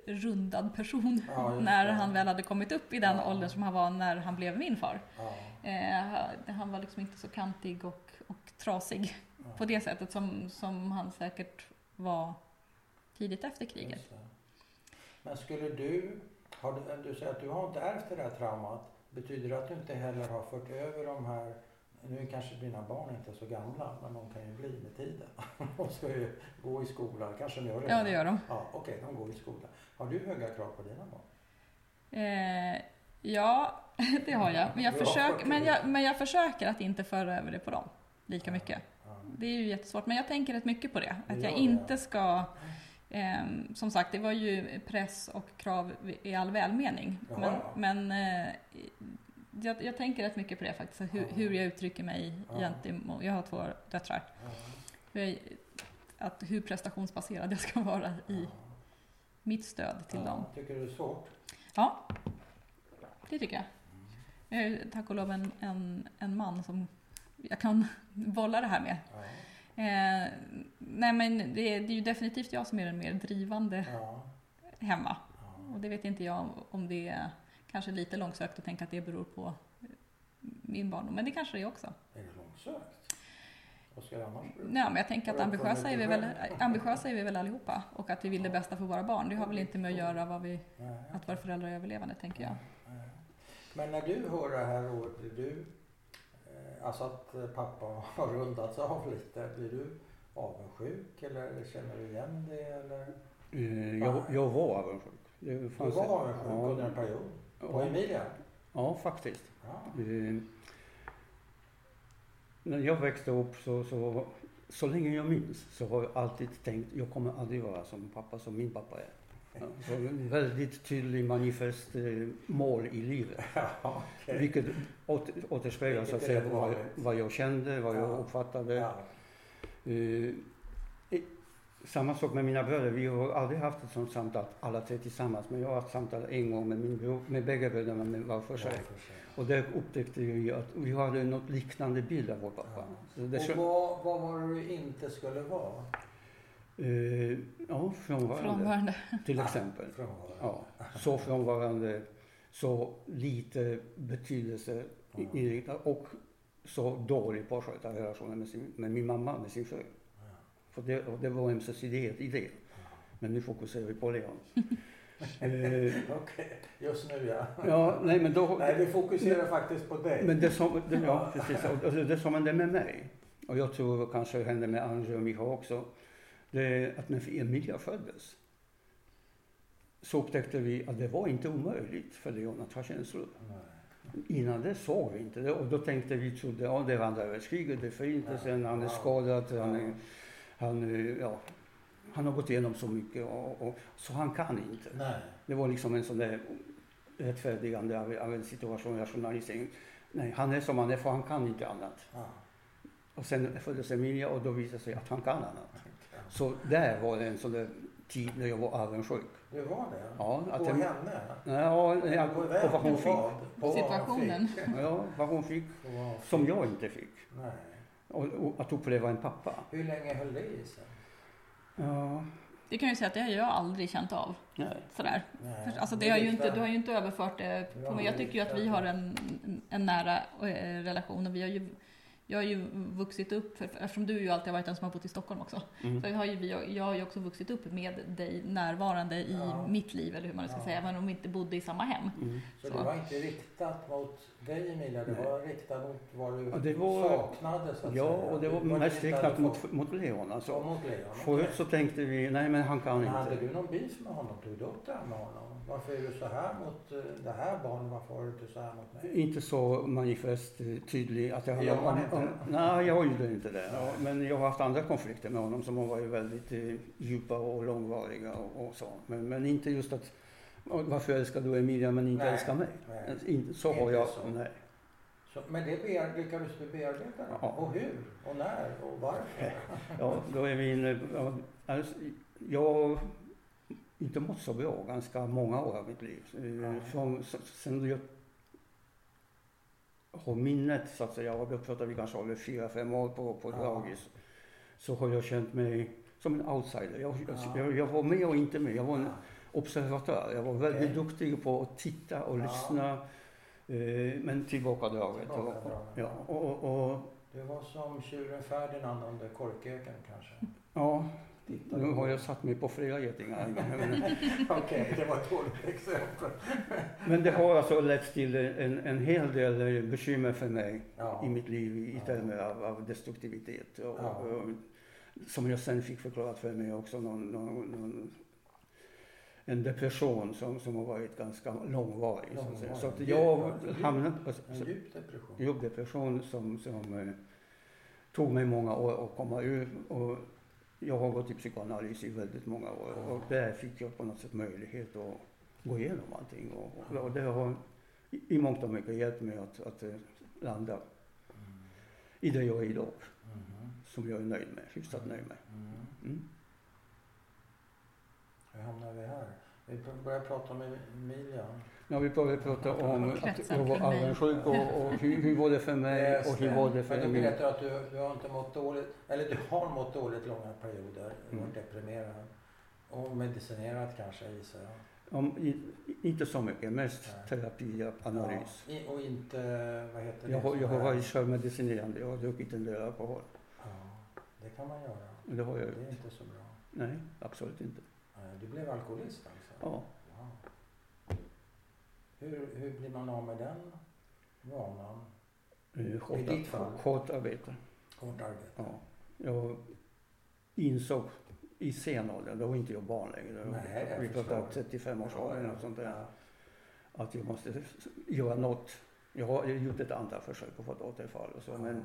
Speaker 2: rundad person
Speaker 1: Ja,
Speaker 2: när han väl hade kommit upp i den
Speaker 1: Ja.
Speaker 2: åldern som han var när han blev min far.
Speaker 1: Ja.
Speaker 2: Eh, han var liksom inte så kantig och, och trasig på det sättet som, som han säkert var tidigt efter kriget.
Speaker 1: Men skulle du, har du, du säger att du har inte ärvt det där traumat. Betyder det att du inte heller har fört över de här, nu kanske dina barn inte är så gamla, men de kan ju bli med tiden. [laughs] De ska ju gå i skolan, kanske de gör det.
Speaker 2: Ja, det gör de.
Speaker 1: Ja, Okej, de går i skolan. Har du höga krav på dina barn?
Speaker 2: Eh, ja, [laughs] det har jag. Men jag,
Speaker 1: Ja,
Speaker 2: försöker, men, jag, men jag försöker att inte föra över det på dem lika mycket. Det är ju jättesvårt, men jag tänker rätt mycket på det. Att jag inte ska... ehm, som sagt, det var ju press och krav i all välmening.
Speaker 1: Ja,
Speaker 2: men men eh, jag, jag tänker rätt mycket på det faktiskt, hur, hur jag uttrycker mig
Speaker 1: Ja.
Speaker 2: gentemot... Jag har två döttrar.
Speaker 1: Ja.
Speaker 2: Jag, att hur prestationsbaserad jag ska vara i mitt stöd till dem.
Speaker 1: Tycker du det är svårt?
Speaker 2: Ja, det tycker jag. Jag är tack och lov en, en, en man som jag kan [laughs] bolla det här med. Eh, nej men det, är- det är ju definitivt jag som är den mer drivande hemma. Och det vet inte jag om det är kanske lite långsökt att tänka att det beror på min barndom. Men det kanske det är också.
Speaker 1: Är det långsökt? Vad ska det annars bero på?
Speaker 2: Nej, men jag tänker att ambitiösa är, vi väl,
Speaker 1: själv.
Speaker 2: ambitiösa är vi väl allihopa. Och att vi vill det bästa för våra barn. Det har väl inte med att göra vad vi, att våra föräldrar är överlevande, tänker jag.
Speaker 1: Men när du hör det här året, blir du, eh, alltså att eh, pappa [laughs] har rundats av lite, blir du avundsjuk eller känner du igen det? Eller?
Speaker 3: Eh, Jag, jag var avundsjuk. Det
Speaker 1: Du
Speaker 3: fanns
Speaker 1: var
Speaker 3: ett-
Speaker 1: avundsjuk under en period på
Speaker 3: ja,
Speaker 1: Emilia?
Speaker 3: ja, faktiskt.
Speaker 1: Ja.
Speaker 3: Eh, När jag växte upp så, så, så länge jag minns så har jag alltid tänkt jag kommer aldrig vara som pappa som min pappa är. Ja, så en väldigt tydlig manifest eh, mål i livet. [laughs]
Speaker 1: Ja, okej.
Speaker 3: Vilket åter, återspeglar så att säga vad, vad jag kände, vad jag
Speaker 1: Ja.
Speaker 3: uppfattade.
Speaker 1: Ja.
Speaker 3: Eh, samma sak med mina bröder. Vi har aldrig haft ett sånt samtal alla tre tillsammans. Men jag har haft samtal en gång med min bror, med bägge bröderna med var för sig. Och där upptäckte vi att vi hade något liknande bild av vår pappa.
Speaker 1: Ja. Och vad, vad var det du inte skulle vara?
Speaker 3: Eh, ja, frånvarande,
Speaker 2: Frånvarande.
Speaker 3: till exempel. [laughs]
Speaker 1: Frånvarande.
Speaker 3: Ja, så frånvarande, så lite betydelse
Speaker 1: Mm.
Speaker 3: inriktad och så dålig på att sköta relationen med, sin, med min mamma, med sin fru.
Speaker 1: Ja.
Speaker 3: För det, det var ömsesidighet i det. Men nu fokuserar vi på Leon. [laughs] eh,
Speaker 1: Okej, just nu ja.
Speaker 3: ja, nej men då...
Speaker 1: Nej, vi fokuserar faktiskt på dig.
Speaker 3: Men det som, det, ja, precis. Och det, det som hände med mig, och jag tror kanske hände med André och Micha också, det är att när Emilia föddes så upptäckte vi att det var inte omöjligt för Leon att ha känslor.
Speaker 1: Nej.
Speaker 3: Innan det såg vi inte det och då tänkte vi, trodde, ja det är andra världskriget, det är förintelsen, han är
Speaker 1: Ja.
Speaker 3: skadad, han, är, han, är, ja, han har gått igenom så mycket och, och, så han kan inte.
Speaker 1: Nej.
Speaker 3: Det var liksom en sån där rättfärdigande av, av en situation, rationalisering. Nej, han är som han är för han kan inte annat.
Speaker 1: Ja.
Speaker 3: Och sen föddes Emilia och då visade det sig att han kan annat.
Speaker 1: Ja.
Speaker 3: Så där var det en sån där tid när jag var avundsjuk.
Speaker 1: Du var det?
Speaker 3: Ja, att
Speaker 1: på
Speaker 3: det-
Speaker 1: henne?
Speaker 3: Ja, ja,
Speaker 1: På
Speaker 3: på
Speaker 1: vem?
Speaker 3: vad hon fick.
Speaker 1: vad? På
Speaker 2: Situationen.
Speaker 1: fick?
Speaker 3: Ja, vad hon fick som jag inte fick.
Speaker 1: Nej.
Speaker 3: Och, och att uppleva en pappa.
Speaker 1: Hur länge höll det i sig?
Speaker 3: Ja,
Speaker 2: Det kan jag ju säga att det har jag aldrig känt av.
Speaker 3: nej.
Speaker 2: Sådär.
Speaker 1: Nej.
Speaker 2: För, alltså
Speaker 1: Det
Speaker 2: har ju inte, du har ju inte överfört det på mig. Jag tycker ju att vi har en, en nära eh, relation och vi har ju jag har ju vuxit upp, för, eftersom du ju alltid har varit den som har bott i Stockholm också.
Speaker 3: Mm.
Speaker 2: Så har ju vi, jag har ju också vuxit upp med dig närvarande i
Speaker 1: Ja.
Speaker 2: mitt liv, eller hur man ska
Speaker 1: Ja.
Speaker 2: säga, även om vi inte bodde i samma hem.
Speaker 3: Mm.
Speaker 1: Så
Speaker 2: Så.
Speaker 1: det var inte riktat mot dig Emilia, det
Speaker 3: Nej.
Speaker 1: var riktat mot vad du
Speaker 3: Ja, det var-
Speaker 1: saknade så att
Speaker 3: Ja,
Speaker 1: säga.
Speaker 3: och det var
Speaker 1: du
Speaker 3: mest riktat
Speaker 1: hade
Speaker 3: mot, mot Leon.
Speaker 1: Ja,
Speaker 3: Alltså.
Speaker 1: mot Leon.
Speaker 3: Förut
Speaker 1: okej.
Speaker 3: så tänkte vi, nej men han kan
Speaker 1: Men hade
Speaker 3: inte.
Speaker 1: du någon beef med honom? Tog du upp det här med honom? Varför är du så här mot eh, det här barnet? Varför var du inte så här mot mig?
Speaker 3: Inte så manifest eh, tydlig att jag
Speaker 1: Gör man inte?
Speaker 3: Nej, jag gjorde inte det. Ja, men jag har haft andra konflikter med honom som har varit väldigt eh, djupa och långvariga och, och så. Men, men inte just att varför älskar du Emilia men inte
Speaker 1: Nej,
Speaker 3: älskar mig?
Speaker 1: nej.
Speaker 3: Inte, så har
Speaker 1: Inte
Speaker 3: jag,
Speaker 1: så.
Speaker 3: nej.
Speaker 1: Så, men det bear, lyckades du bearbeta?
Speaker 3: Ja.
Speaker 1: Och hur? Och när? Och varför? [laughs]
Speaker 3: Ja, då är vi inne, ja, alltså, jag har inte mått så bra ganska många år av mitt liv. Från, s- sen jag har minnet så att säga, och då pratar vi kanske över fyra, fem år på, på dagis. Så har jag känt mig som en outsider. Jag,
Speaker 1: Ja.
Speaker 3: jag, jag var med och inte med. Jag var en observatör. Jag var väldigt
Speaker 1: Okej.
Speaker 3: duktig på att titta och lyssna. Eh, men tillbakadraget.
Speaker 1: Tillbakadraget,
Speaker 3: ja, och, och, och,
Speaker 1: Du var som tjuren Ferdinand under korköken kanske?
Speaker 3: ja,
Speaker 1: Titta.
Speaker 3: nu har jag satt mig på flera getingar. [laughs]
Speaker 1: Okej, det var ett dåligt exempel.
Speaker 3: Men det har alltså lett till en, en hel del bekymmer för mig
Speaker 1: Ja.
Speaker 3: i mitt liv i
Speaker 1: Ja.
Speaker 3: termer av, av destruktivitet. Och,
Speaker 1: Ja.
Speaker 3: och, som jag sen fick förklarat för mig också någon, någon, någon, en depression som, som har varit ganska långvarig. Säga. så att
Speaker 1: Långvarig.
Speaker 3: jag hamnade på
Speaker 1: En djup depression.
Speaker 3: djup depression som, som eh, tog mig många år att komma ur. Och jag har gått i psykoanalys i väldigt många år och där fick jag på något sätt möjlighet att gå igenom allting. Och, och det har i, mångt och mycket hjälpt mig att, att eh, landa
Speaker 1: Mm.
Speaker 3: i det jag är idag.
Speaker 1: Mhm.
Speaker 3: Som jag är nöjd med, hyfsat nöjd med.
Speaker 1: Mm.
Speaker 3: Mm.
Speaker 1: Hur hamnar vi här? Vi börjar prata om Emilia.
Speaker 3: När vi började prata om att jag var avundsjuk och, och hur, hur var det för mig och hur var det för
Speaker 1: Men du berättar att du, du har inte mått dåligt, eller du har mått dåligt långa perioder. Du har
Speaker 3: Mm.
Speaker 1: varit deprimerad. Och medicinerat kanske gissar jag.
Speaker 3: Om, i, inte så mycket, mest
Speaker 1: Nej.
Speaker 3: terapi och analys.
Speaker 1: Ja, och inte, vad heter det?
Speaker 3: Jag har, jag har varit
Speaker 1: är-
Speaker 3: självmedicinerande, jag har druckit en del alkohol.
Speaker 1: Ja, det kan man göra.
Speaker 3: Det har jag
Speaker 1: Det är
Speaker 3: gjort.
Speaker 1: inte så bra.
Speaker 3: Nej, absolut inte.
Speaker 1: Nej, Du blev alkoholist alltså?
Speaker 3: Ja.
Speaker 1: Wow. Hur, hur blir man av med den vanan?
Speaker 3: Eh, Hårt,
Speaker 1: I ditt fall?
Speaker 3: hårt arbete.
Speaker 1: Hårt arbete?
Speaker 3: Ja. Jag insåg i sen ålder, då var inte jag barn längre.
Speaker 1: Nej, jag
Speaker 3: vi pratar 35 års ålder eller något sånt där.
Speaker 1: Ja.
Speaker 3: Att jag måste göra något. Jag har gjort ett antal försök att få ett återfall och så. Men,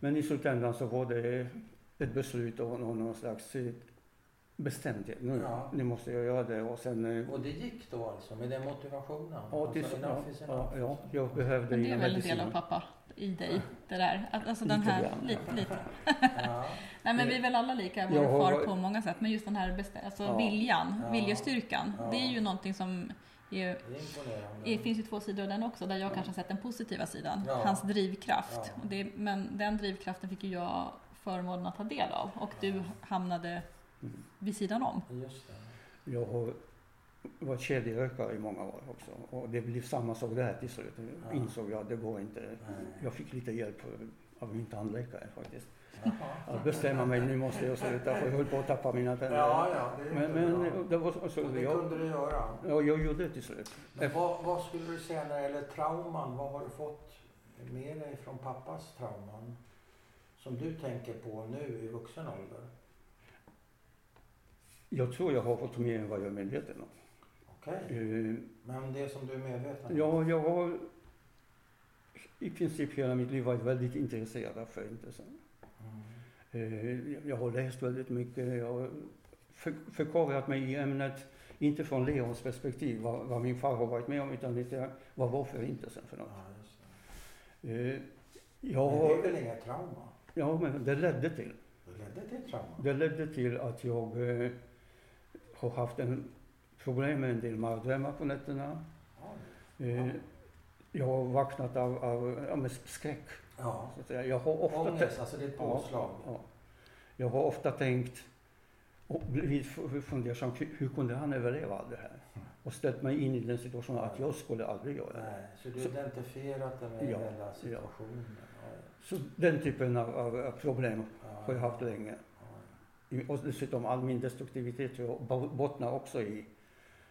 Speaker 3: men i slutändan så var det ett beslut och någon, slags eh, bestämdhet. Nu,
Speaker 1: Ja.
Speaker 3: nu måste jag göra det och sen... eh,
Speaker 1: Och det gick då alltså med den motivationen?
Speaker 3: Ja, till,
Speaker 1: alltså,
Speaker 3: ja,
Speaker 1: enough is
Speaker 3: ja,
Speaker 1: enough.
Speaker 3: ja, jag behövde
Speaker 2: Men det är väl en del av pappa i dig, det där. Att, alltså den
Speaker 3: Lite
Speaker 2: här,
Speaker 3: grann,
Speaker 2: lite,
Speaker 3: ja.
Speaker 2: lite. [laughs]
Speaker 1: Ja.
Speaker 2: Nej men vi är väl alla lika
Speaker 3: Jag
Speaker 2: vår
Speaker 3: har
Speaker 2: far på många sätt. Men just den här bestä- alltså
Speaker 3: Ja.
Speaker 2: viljan,
Speaker 1: Ja.
Speaker 2: viljestyrkan.
Speaker 1: Ja.
Speaker 2: Det är ju någonting som är,
Speaker 1: Det är
Speaker 2: finns ju två sidor av den också. Där jag kanske har sett den positiva sidan.
Speaker 1: Ja.
Speaker 2: Hans drivkraft.
Speaker 1: Ja.
Speaker 2: Och det, men den drivkraften fick ju jag förmånen att ta del av. Och du hamnade. Vid sidan om.
Speaker 1: Just det.
Speaker 3: Jag har varit kedjerökare i många år också och det blev samma sak där till slut.
Speaker 1: Ja.
Speaker 3: Insåg jag att det går inte.
Speaker 1: Nej.
Speaker 3: Jag fick lite hjälp av min tandläkare faktiskt.
Speaker 1: Jaha.
Speaker 3: Att bestämma mig, nu måste jag sluta för jag höll på att tappa mina tänder.
Speaker 1: Ja, ja, det är
Speaker 3: Men,
Speaker 1: inte
Speaker 3: men det var så, så
Speaker 1: Och det
Speaker 3: jag,
Speaker 1: kunde du göra.
Speaker 3: ja, jag gjorde det till slut.
Speaker 1: Men vad, vad skulle du säga när det gäller trauman? Vad har du fått med dig från pappas trauman? Som du tänker på nu i vuxen ålder?
Speaker 3: Jag tror jag har fått mer än vad jag är medveten om.
Speaker 1: Okej.
Speaker 3: Eh,
Speaker 1: Men det som du är medveten om?
Speaker 3: Ja, jag har i princip hela mitt liv varit väldigt intresserad av Förintelsen.
Speaker 1: Mm.
Speaker 3: Eh, Jag har läst väldigt mycket. Jag har för- förkovrat mig i ämnet, inte från Leons perspektiv, vad, vad min far har varit med om, utan lite vad var Förintelsen för något.
Speaker 1: Ja, just det.
Speaker 3: Eh, Jag
Speaker 1: Men det är
Speaker 3: har,
Speaker 1: väl inget trauma?
Speaker 3: ja, men det ledde till.
Speaker 1: Det ledde till trauma?
Speaker 3: Det ledde till att jag eh, har haft en problem med en del mardrömmar på nätterna.
Speaker 1: Ja.
Speaker 3: Eh, Jag har vaknat av, av ja, med skräck.
Speaker 1: ja.
Speaker 3: Så att. Jag har ofta
Speaker 1: Ångest, alltså det är ett
Speaker 3: Ja,
Speaker 1: påslag.
Speaker 3: ja. Jag har ofta tänkt och blivit fundersam, hur- kunde han överleva allt det här? Och ställt mig in i den situationen att jag skulle aldrig göra det.
Speaker 1: Nej, så du
Speaker 3: Så-
Speaker 1: har identifierat det med
Speaker 3: Ja,
Speaker 1: hela
Speaker 3: ja.
Speaker 1: situationen? Ja.
Speaker 3: Så den typen av, av, problem
Speaker 1: Ja.
Speaker 3: har jag haft länge. Och dessutom all min destruktivitet bottnar också i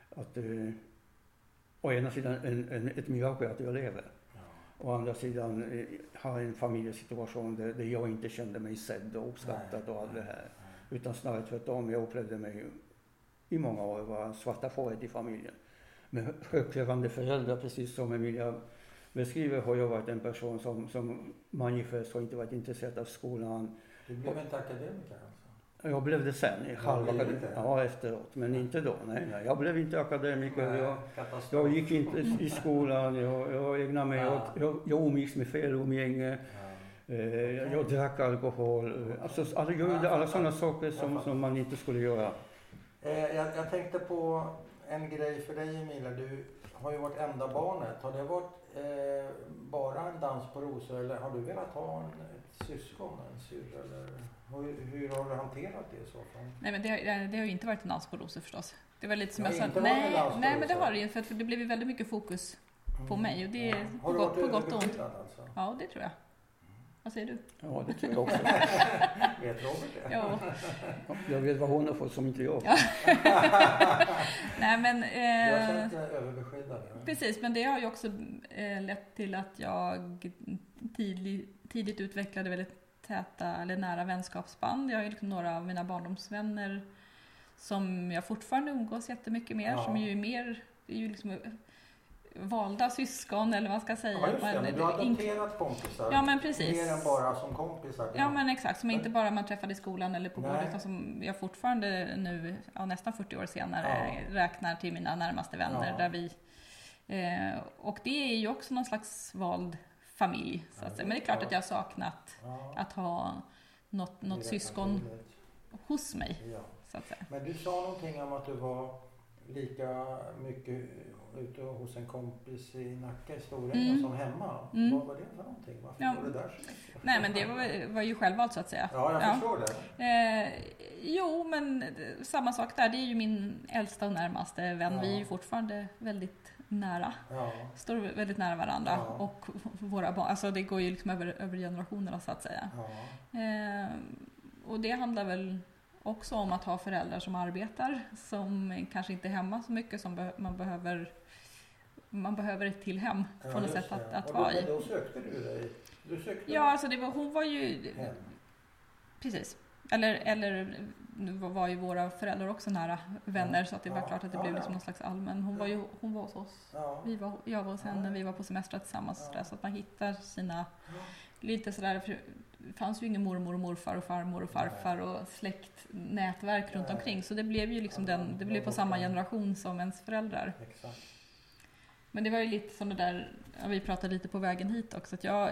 Speaker 3: att eh, å ena sidan en, en, ett mirakel att jag lever.
Speaker 1: Ja.
Speaker 3: Å andra sidan eh, har en familjesituation där, där jag inte kände mig sedd och uppskattad
Speaker 1: Nej,
Speaker 3: och allt det här.
Speaker 1: nej.
Speaker 3: Utan snarare tvärtom. Jag upplevde mig i många år vara svarta fåret i familjen. Med högkrävande föräldrar, precis som Emilia beskriver, har jag varit en person som, som manifest har inte varit intresserad av skolan.
Speaker 1: Du blev inte akademiker?
Speaker 3: Jag blev det sen, i
Speaker 1: Ja, blev det?
Speaker 3: ja, efteråt. Men inte då. Nej, nej. Jag blev inte akademiker.
Speaker 1: Nej,
Speaker 3: Jag, jag gick inte i skolan. Jag, jag ägnade mig
Speaker 1: Ja.
Speaker 3: åt, jag, jag umgicks med fel umgänge.
Speaker 1: Ja.
Speaker 3: Eh, jag drack alkohol. Alltså, alla, jag gjorde alla sådana saker som, som man inte skulle göra.
Speaker 1: Eh, jag, jag tänkte på en grej för dig Emilia. Du har ju varit enda barnet. Har det varit eh, bara en dans på rosor eller har du velat ha en, syskon, en syrra? Eller hur, hur har du hanterat det i så fall?
Speaker 2: Nej men det, har- det har ju inte varit en dans på rosor förstås. Det var lite som
Speaker 1: Det
Speaker 2: jag
Speaker 1: har
Speaker 2: sa. Nej,
Speaker 1: på
Speaker 2: nej men det har det ju. För att det blev ju väldigt mycket fokus. På mig, och det är på
Speaker 1: Har du
Speaker 2: gott- på gott och ont.
Speaker 1: överbeskyddad alltså?
Speaker 2: Ja, det tror jag. Vad säger du?
Speaker 3: Ja, det tror jag också. [laughs]
Speaker 1: Vet Robert det?
Speaker 2: Ja.
Speaker 3: Jag vet vad hon har fått som inte jag.
Speaker 2: Ja. [laughs] Nej men... Eh,
Speaker 1: känt dig överbeskyddad? ja.
Speaker 2: precis, men det har ju också eh, lett till att jag tidigt, tidigt utvecklade väldigt täta eller nära vänskapsband. Jag har ju liksom några av mina barndomsvänner som jag fortfarande umgås jättemycket med.
Speaker 1: Ja.
Speaker 2: Som ju är mer, är ju liksom valda syskon eller vad man ska säga.
Speaker 1: Ja, just det. Men du har adopterat kompisar?
Speaker 2: Ja men precis.
Speaker 1: Mer än bara som kompisar?
Speaker 2: Ja men exakt, som inte bara man träffade i skolan eller på gården utan som jag fortfarande nu, ja, nästan 40 år senare,
Speaker 1: Ja.
Speaker 2: räknar till mina närmaste vänner.
Speaker 1: Ja.
Speaker 2: Där vi, eh, och det är ju också någon slags vald familj. Så att säga. Men det är klart att jag har saknat att ha något, något syskon hos mig. Så att säga.
Speaker 1: Men du sa någonting om att du var lika mycket ute hos en kompis i Nacka i Storäng
Speaker 2: Mm.
Speaker 1: som hemma.
Speaker 2: Mm.
Speaker 1: Vad var det för någonting? Varför
Speaker 2: Ja.
Speaker 1: var du där?
Speaker 2: Nej men det var, var ju självvalt så att säga.
Speaker 1: Ja, jag
Speaker 2: Ja.
Speaker 1: förstår det.
Speaker 2: Eh, jo, men samma sak där. Det är ju min äldsta och närmaste vän.
Speaker 1: Ja.
Speaker 2: Vi är ju fortfarande väldigt nära.
Speaker 1: Ja.
Speaker 2: Står väldigt nära varandra.
Speaker 1: Ja.
Speaker 2: Och våra barn, alltså det går ju liksom över, över generationerna så att säga.
Speaker 1: Ja.
Speaker 2: Eh, och det handlar väl också om att ha föräldrar som arbetar, som kanske inte är hemma så mycket, som be- man behöver man behöver ett till hem på något sätt att, att vara i.
Speaker 1: Då sökte du dig? Du sökte
Speaker 2: Ja, alltså det var, hon var ju...
Speaker 1: hem?
Speaker 2: Precis. Eller, eller var ju våra föräldrar också nära vänner så att det var klart att det blev liksom någon slags allmän... Hon var ju hon var hos oss. Vi var, jag var hos henne, vi var på semestrar tillsammans. Där, så att man hittar sina... Lite sådär, för det fanns ju ingen mormor och morfar och farmor och farfar och släktnätverk runt omkring. Så det blev ju liksom den, det blev på samma generation som ens föräldrar. Men det var ju lite som det där, vi pratade lite på vägen hit också, att jag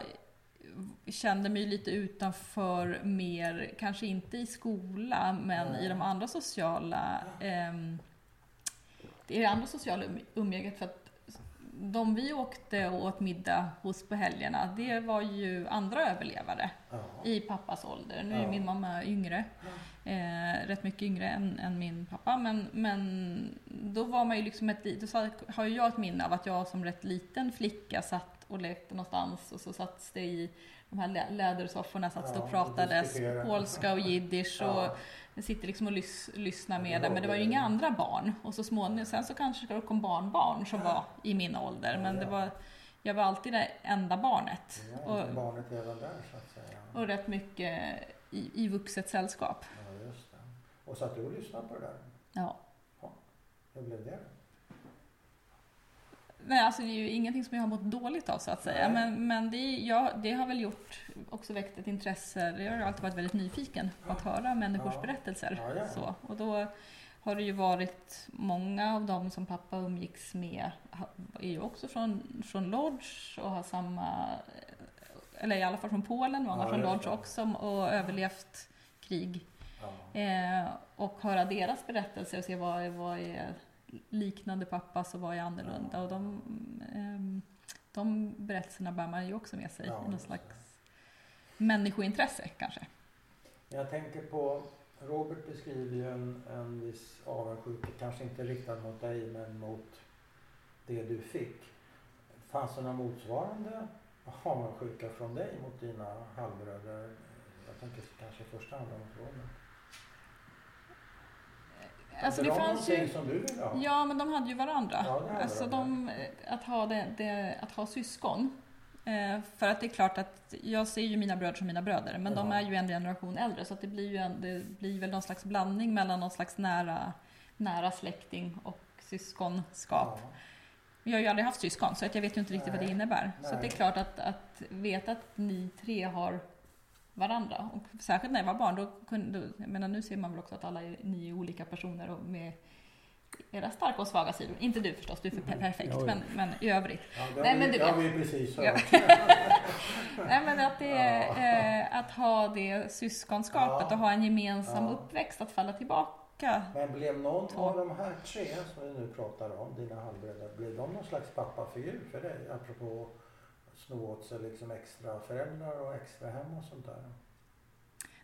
Speaker 2: kände mig lite utanför mer, kanske inte i skola, men
Speaker 1: Nej.
Speaker 2: i de andra sociala, ehm, det andra sociala um- umgänget för att de vi åkte och åt middag hos på helgerna, det var ju andra överlevare
Speaker 1: Ja.
Speaker 2: i pappas ålder. Nu är min mamma yngre. Eh, rätt mycket yngre än, än min pappa. Men, men då var man ju liksom ett, då har jag ett minne av att jag som rätt liten flicka satt och lekte någonstans och så satt det i de här lä- lädersofforna, satt
Speaker 1: Ja,
Speaker 2: och pratades polska och jiddisch och
Speaker 1: Ja.
Speaker 2: sitter liksom och lys, lyssnar
Speaker 1: Ja,
Speaker 2: med
Speaker 1: det
Speaker 2: men det var ju inga andra barn. Och så småningom, sen så kanske det kom barnbarn som var i min ålder, men det var, jag var alltid det enda barnet.
Speaker 1: Ja,
Speaker 2: Och-
Speaker 1: barnet även där så att säga.
Speaker 2: Och rätt mycket i, i vuxet sällskap.
Speaker 1: Ja, just det. Och satt du och lyssnade på det där?
Speaker 2: Ja.
Speaker 1: Hur blev det?
Speaker 2: Nej, alltså det är ju ingenting som jag har mått dåligt av så att säga. Men, men det, ja, det har väl gjort, också väckt ett intresse. Jag har alltid varit väldigt nyfiken på att höra människors berättelser. Så, och då har det ju varit många av dem som pappa umgicks med är ju också från, från Lodz och har samma, eller i alla fall från Polen, många
Speaker 1: Ja,
Speaker 2: från
Speaker 1: det.
Speaker 2: också och överlevt krig.
Speaker 1: Ja.
Speaker 2: Eh, och höra deras berättelser och se vad vad är liknande pappas och vad är annorlunda. Och de, ehm, de berättelserna bär man ju också med sig
Speaker 1: Ja,
Speaker 2: i någon slags människointresse kanske.
Speaker 1: Jag tänker på, Robert beskriver ju en, en viss avundsjuka, kanske inte riktad mot dig men mot det du fick. Fanns det någon motsvarande avundsjuka från dig mot dina halvbröder? Jag tänker kanske i första hand mot Robert.
Speaker 2: Alltså det
Speaker 1: de
Speaker 2: fanns ju...
Speaker 1: som du ha?
Speaker 2: Ja, men de hade ju varandra.
Speaker 1: Ja, hade
Speaker 2: alltså
Speaker 1: de,
Speaker 2: de, att, ha det, det, att ha syskon. Eh, för att det är klart att jag ser ju mina bröder som mina bröder, men de
Speaker 1: Ja.
Speaker 2: är ju en generation äldre så att det blir ju en, det blir väl någon slags blandning mellan någon slags nära, nära släkting och syskonskap.
Speaker 1: Ja.
Speaker 2: Jag har ju aldrig haft syskon så att jag vet ju inte riktigt vad det
Speaker 1: Nej.
Speaker 2: innebär. Så att det är
Speaker 1: Nej.
Speaker 2: klart att, att veta att ni tre har varandra. Och särskilt när jag var barn, då kunde, då, jag menar nu ser man väl också att alla är, ni är olika personer och med era starka och svaga sidor. Inte du förstås, du är för pe- perfekt,
Speaker 3: Ja, ja.
Speaker 2: men, men i övrigt.
Speaker 1: Ja, det,
Speaker 2: Nej, men du
Speaker 1: det har
Speaker 2: vet.
Speaker 1: vi precis
Speaker 2: Ja. [laughs] Nej men att det är, eh, att ha det syskonskapet
Speaker 1: Ja.
Speaker 2: och ha en gemensam
Speaker 1: Ja.
Speaker 2: uppväxt att falla tillbaka.
Speaker 1: Men blev någon
Speaker 2: Två.
Speaker 1: av de här tre som vi nu pratar om, dina halvbröder, blev de någon slags pappafigur för dig? Apropå sno åt sig liksom extra föräldrar och extra hem och sånt där.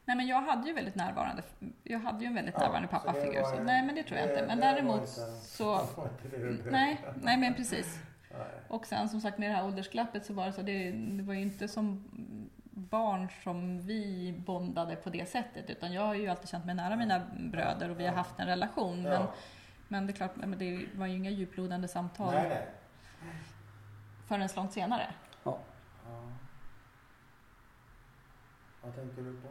Speaker 2: Nej men jag hade ju väldigt närvarande, jag hade ju en väldigt
Speaker 1: Ja,
Speaker 2: närvarande pappafigur. Så, nej men det tror jag
Speaker 1: det-
Speaker 2: inte. Men däremot
Speaker 1: inte-
Speaker 2: så, [laughs] nej, nej men precis.
Speaker 1: Nej.
Speaker 2: Och sen som sagt med det här åldersglappet så var det så, det, det var ju inte som barn som vi bondade på det sättet. Utan jag har ju alltid känt mig nära mina bröder och vi har haft en relation. Men,
Speaker 1: Ja.
Speaker 2: men det är klart, men det var ju inga djuplodande samtal
Speaker 1: Nej, nej.
Speaker 2: förrän långt senare.
Speaker 1: Ja. Vad tänker du på?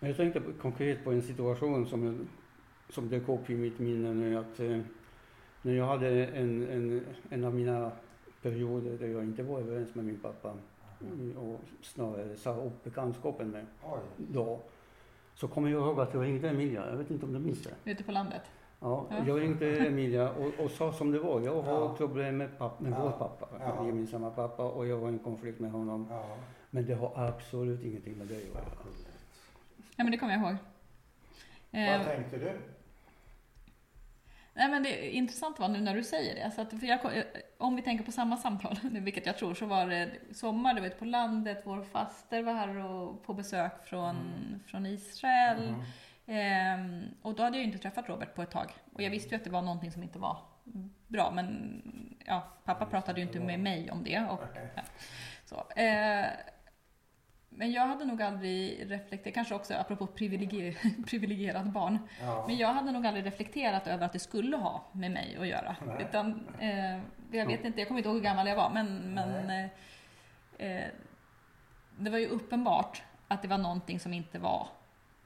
Speaker 3: Men jag tänkte konkret på en situation som, som dök upp i mitt minne nu. Att, eh, när jag hade en, en, en av mina perioder där jag inte var överens med min pappa mm, och snarare sa upp bekantskapen med
Speaker 1: Oj.
Speaker 3: då. Så kommer jag ihåg att jag ringde Emilia, jag vet inte om du minns det?
Speaker 2: Ute på landet.
Speaker 3: Ja,
Speaker 2: Ja.
Speaker 3: jag ringde Emilia och, och sa som det var. Jag har
Speaker 1: Ja.
Speaker 3: problem med, papp, med
Speaker 1: Ja.
Speaker 3: vår pappa,
Speaker 1: Ja.
Speaker 3: gemensamma pappa och jag var i en konflikt med honom.
Speaker 1: Ja.
Speaker 3: Men det har absolut ingenting med det att göra.
Speaker 2: Ja men det kommer jag ihåg.
Speaker 1: Vad
Speaker 2: Eh,
Speaker 1: tänkte du?
Speaker 2: nej men det är intressant var nu när du säger det. Så att, för jag, eh, om vi tänker på samma samtal, [laughs] vilket jag tror, så var det sommar, du vet på landet, vår faster var här och på besök från,
Speaker 1: Mm.
Speaker 2: från Israel.
Speaker 1: Mhm.
Speaker 2: Ehm, och då hade jag ju inte träffat Robert på ett tag. Och jag visste ju att det var någonting som inte var bra, men ja, pappa pratade ju inte med mig om det. Och,
Speaker 1: Okej.
Speaker 2: så. Eh, men jag hade nog aldrig reflekterat, kanske också apropå privilegier, [laughs] privilegierat barn,
Speaker 1: Ja.
Speaker 2: men jag hade nog aldrig reflekterat över att det skulle ha med mig att göra.
Speaker 1: Nej.
Speaker 2: Utan, eh, jag vet inte, jag kommer inte ihåg hur gammal jag var, men, men eh, eh, det var ju uppenbart att det var någonting som inte var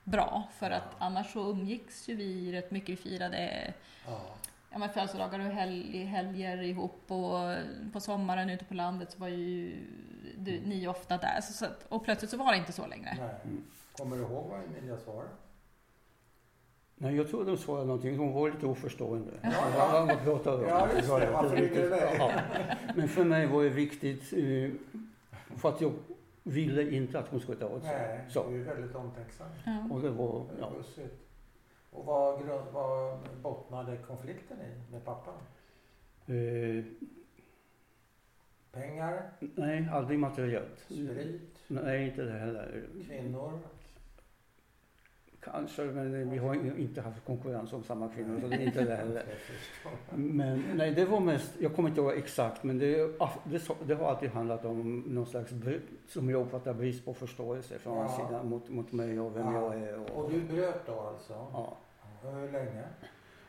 Speaker 2: bra. För att annars så umgicks ju vi rätt mycket. Vi firade
Speaker 1: Ja.
Speaker 2: ja, men födelsedagar och helg, helger ihop och på sommaren ute på landet så var ju du, ni ofta där. Så, så, att- och plötsligt så var det inte så längre.
Speaker 1: Nej.
Speaker 3: Mm.
Speaker 1: Kommer du ihåg vad Emilia svarade?
Speaker 3: Nej, jag tror de svarade någonting. Hon var lite oförstående.
Speaker 1: Ja.
Speaker 3: Vad, vad, pratar du om?
Speaker 1: Ja, just det. Varför du?
Speaker 3: Ja. Men för mig var det viktigt eh, för att jag ville inte att hon skulle ta åt sig.
Speaker 1: Nej,
Speaker 3: Så.
Speaker 1: du är väldigt omtänksam.
Speaker 2: Ja.
Speaker 3: Och det var,
Speaker 1: Det
Speaker 3: ja.
Speaker 1: Och vad, grund, vad bottnade konflikten i med pappa?
Speaker 3: Eh,
Speaker 1: Pengar,
Speaker 3: nej, aldrig materiellt.
Speaker 1: sprit,
Speaker 3: Nej, inte det heller.
Speaker 1: kvinnor?
Speaker 3: Kanske, men vi har in- inte haft konkurrens om samma kvinnor så det är inte det heller. Men nej, det var mest, jag kommer inte ihåg exakt, men det, det, det har alltid handlat om någon slags, som jag uppfattar, brist på förståelse från hans
Speaker 1: Ja.
Speaker 3: sida mot, mot mig och vem
Speaker 1: Ja.
Speaker 3: jag är. Och,
Speaker 1: Och du bröt då alltså?
Speaker 3: ja.
Speaker 1: Hur länge?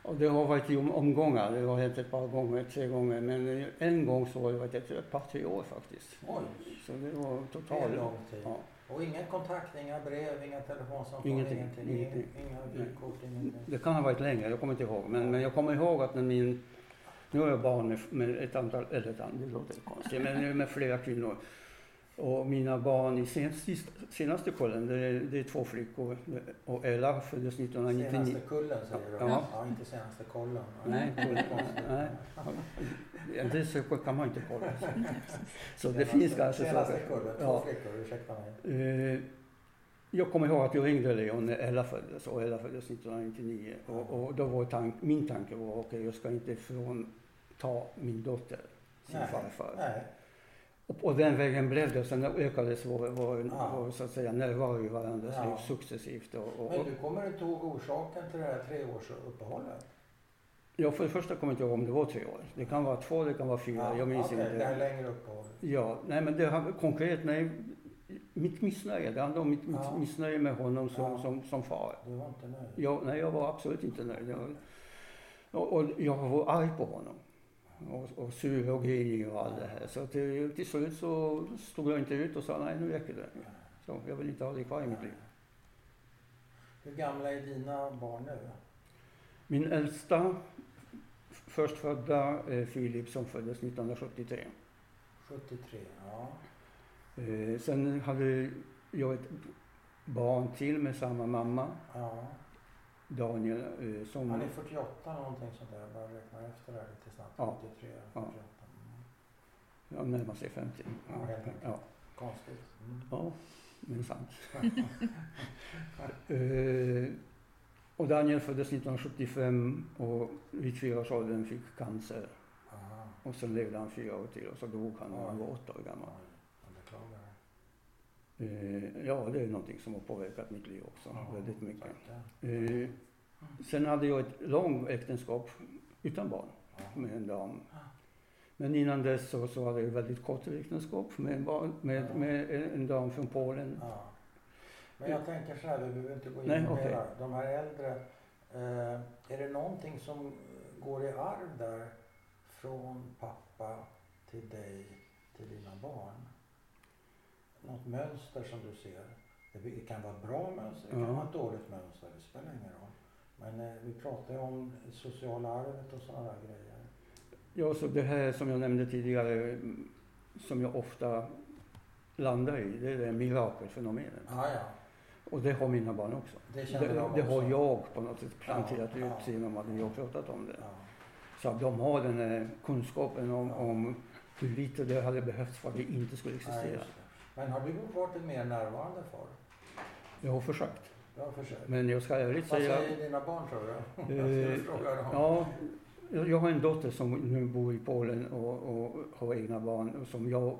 Speaker 3: och det har varit i om, omgångar, det har hänt ett par gånger, tre gånger, men en gång så har det varit ett, par, tre år faktiskt.
Speaker 1: Oj,
Speaker 3: Så det var
Speaker 1: det är
Speaker 3: totalt.
Speaker 1: lång tid.
Speaker 3: Ja.
Speaker 1: Och ingen kontakt, inga brev, inga telefonsamtal,
Speaker 3: Ingenting,
Speaker 1: ingenting,
Speaker 3: ingenting.
Speaker 1: Inga vykort, ingenting.
Speaker 3: Det kan ha varit längre, jag kommer inte ihåg. Men, men jag kommer ihåg att när min... Nu har jag barn med, med ett antal, eller ett antal, det låter konstigt, men nu med flera kvinnor. Och mina barn i sen, sist, senaste kullen, det är, det är två flickor. Och Ella föddes 1999.
Speaker 1: Senaste kullen säger du?
Speaker 3: Ja.
Speaker 1: ja inte senaste kollen.
Speaker 3: Nej,
Speaker 1: det
Speaker 3: kullen. Nej. Ja, Det så kan man inte kolla. [laughs] Så det
Speaker 1: Senaste-
Speaker 3: finns kanske
Speaker 1: Senaste
Speaker 3: saker.
Speaker 1: kullen, två
Speaker 3: Ja.
Speaker 1: flickor, ursäkta mig.
Speaker 3: Eh, Jag kommer ihåg att jag ringde Leon när Ella föddes och Ella föddes 1999. Och, och då var tank, min tanke var okej, jag ska inte frånta min dotter sin
Speaker 1: Nej.
Speaker 3: farfar.
Speaker 1: Nej,
Speaker 3: Och, och den vägen blev det. Sen ökades vår, vår,
Speaker 1: Ja.
Speaker 3: vår så att säga, närvaro i varandras
Speaker 1: Ja.
Speaker 3: liv successivt. Och, och,
Speaker 1: men du kommer inte ihåg orsaken till det här treårsuppehållet?
Speaker 3: ja, för det första kommer jag inte ihåg om det var tre år. Det kan vara två, det kan vara fyra. jag minns
Speaker 1: okej,
Speaker 3: inte.
Speaker 1: det här längre uppehållet.
Speaker 3: Ja, nej men det har konkret, nej, mitt missnöje. Det handlar om mitt, mitt
Speaker 1: Ja.
Speaker 3: missnöje med honom som,
Speaker 1: Ja.
Speaker 3: som, som far.
Speaker 1: Du var inte nöjd?
Speaker 3: Jag, nej, jag var absolut inte nöjd. Jag, och, och jag var arg på honom. Och, och sur och allt det här. Så till, till slut så stod jag inte ut och sa nej, nu räcker det. Så jag vill inte ha det kvar i mitt liv.
Speaker 1: Hur gamla är dina barn nu?
Speaker 3: Min äldsta förstfödda eh, Filip som föddes 1973.
Speaker 1: 73, ja.
Speaker 3: Eh, sen hade jag ett barn till med samma mamma,
Speaker 1: ja.
Speaker 3: Daniel, eh, som...
Speaker 1: Han är 48 någonting sånt där. Jag bara räknar efter här lite snabbt.
Speaker 3: Ja.
Speaker 1: 73,
Speaker 3: Ja.
Speaker 1: 48. Mm.
Speaker 3: Ja, närmar sig 50.
Speaker 1: Ja, helt.
Speaker 3: Ja,
Speaker 1: Konstigt. Mm.
Speaker 3: ja men sant. [laughs] Eh, och Daniel föddes 1975 och vid fyraårsåldern fick cancer.
Speaker 1: Aha.
Speaker 3: Och sen levde han fyra år till och så dog han när han var åtta år gammal. Eh, ja, det är någonting som har påverkat mitt liv också
Speaker 1: Ja,
Speaker 3: väldigt mycket. Eh, sen hade jag ett långt äktenskap utan barn
Speaker 1: Ja.
Speaker 3: med en dam. Men innan dess så, så hade jag ett väldigt kort äktenskap med en, barn, med,
Speaker 1: Ja.
Speaker 3: med en, dam från Polen.
Speaker 1: Men jag tänker så här, vi behöver inte gå in
Speaker 3: Nej,
Speaker 1: mer.
Speaker 3: okej.
Speaker 1: De här äldre, eh, är det någonting som går i arv där från pappa till dig, till dina barn? Något mönster som du ser? Det kan vara bra mönster, det kan
Speaker 3: Ja.
Speaker 1: vara ett dåligt mönster, det spelar ingen roll. Men eh, vi pratar ju om sociala arvet och sådana där grejer.
Speaker 3: Ja, så det här som jag nämnde tidigare, mm, som jag ofta landar i, det är det mirakelfenomenet.
Speaker 1: Ja, ja.
Speaker 3: Och det har mina barn också.
Speaker 1: Det
Speaker 3: Det, det har jag på något sätt planterat
Speaker 1: Ja, ja.
Speaker 3: ut genom att vi har pratat om det.
Speaker 1: Ja.
Speaker 3: Så att de har den här kunskapen om,
Speaker 1: Ja.
Speaker 3: om hur lite det hade behövts för att det inte skulle existera.
Speaker 1: det. Men har du varit en mer närvarande far?
Speaker 3: Jag har försökt.
Speaker 1: Du har försökt.
Speaker 3: Men jag ska ärligt
Speaker 1: Vad
Speaker 3: säga...
Speaker 1: säger dina barn tror du?
Speaker 3: Eh, [laughs]
Speaker 1: Jag fråga dem.
Speaker 3: Ja, jag jag har en dotter som nu bor i Polen och, och har egna barn som jag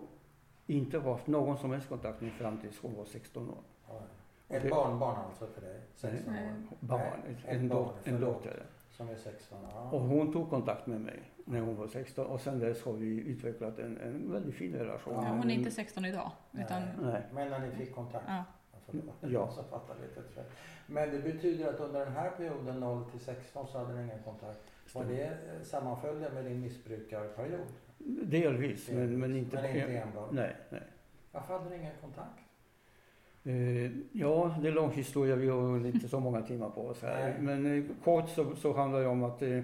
Speaker 3: inte har haft någon som helst kontakt med fram tills hon var 16 år.
Speaker 1: Ja. Ett barnbarn alltså för dig? 16
Speaker 2: Nej.
Speaker 1: år?
Speaker 3: Barn, en, dot,
Speaker 1: barn,
Speaker 3: en dotter.
Speaker 1: Som är 16?
Speaker 3: Och
Speaker 1: Ja.
Speaker 3: hon tog kontakt med mig när hon var 16 och sen dess har vi utvecklat en, en väldigt fin relation.
Speaker 1: Ja,
Speaker 2: hon är inte 16 idag. Utan,
Speaker 1: Nej.
Speaker 3: Nej.
Speaker 1: Men när ni fick kontakt?
Speaker 2: ja.
Speaker 1: Förlåt,
Speaker 3: Ja.
Speaker 1: lite. Men det betyder att under den här perioden 0 till 16 så hade ni ingen kontakt? Var det sammanföll det med din missbrukarperiod?
Speaker 3: Delvis, men, men inte...
Speaker 1: Men inte enbart?
Speaker 3: Nej, nej.
Speaker 1: Varför hade ni ingen kontakt?
Speaker 3: Eh, ja, det är lång historia. Vi har inte så många timmar på oss här. Men eh, kort så, så handlar det om att eh,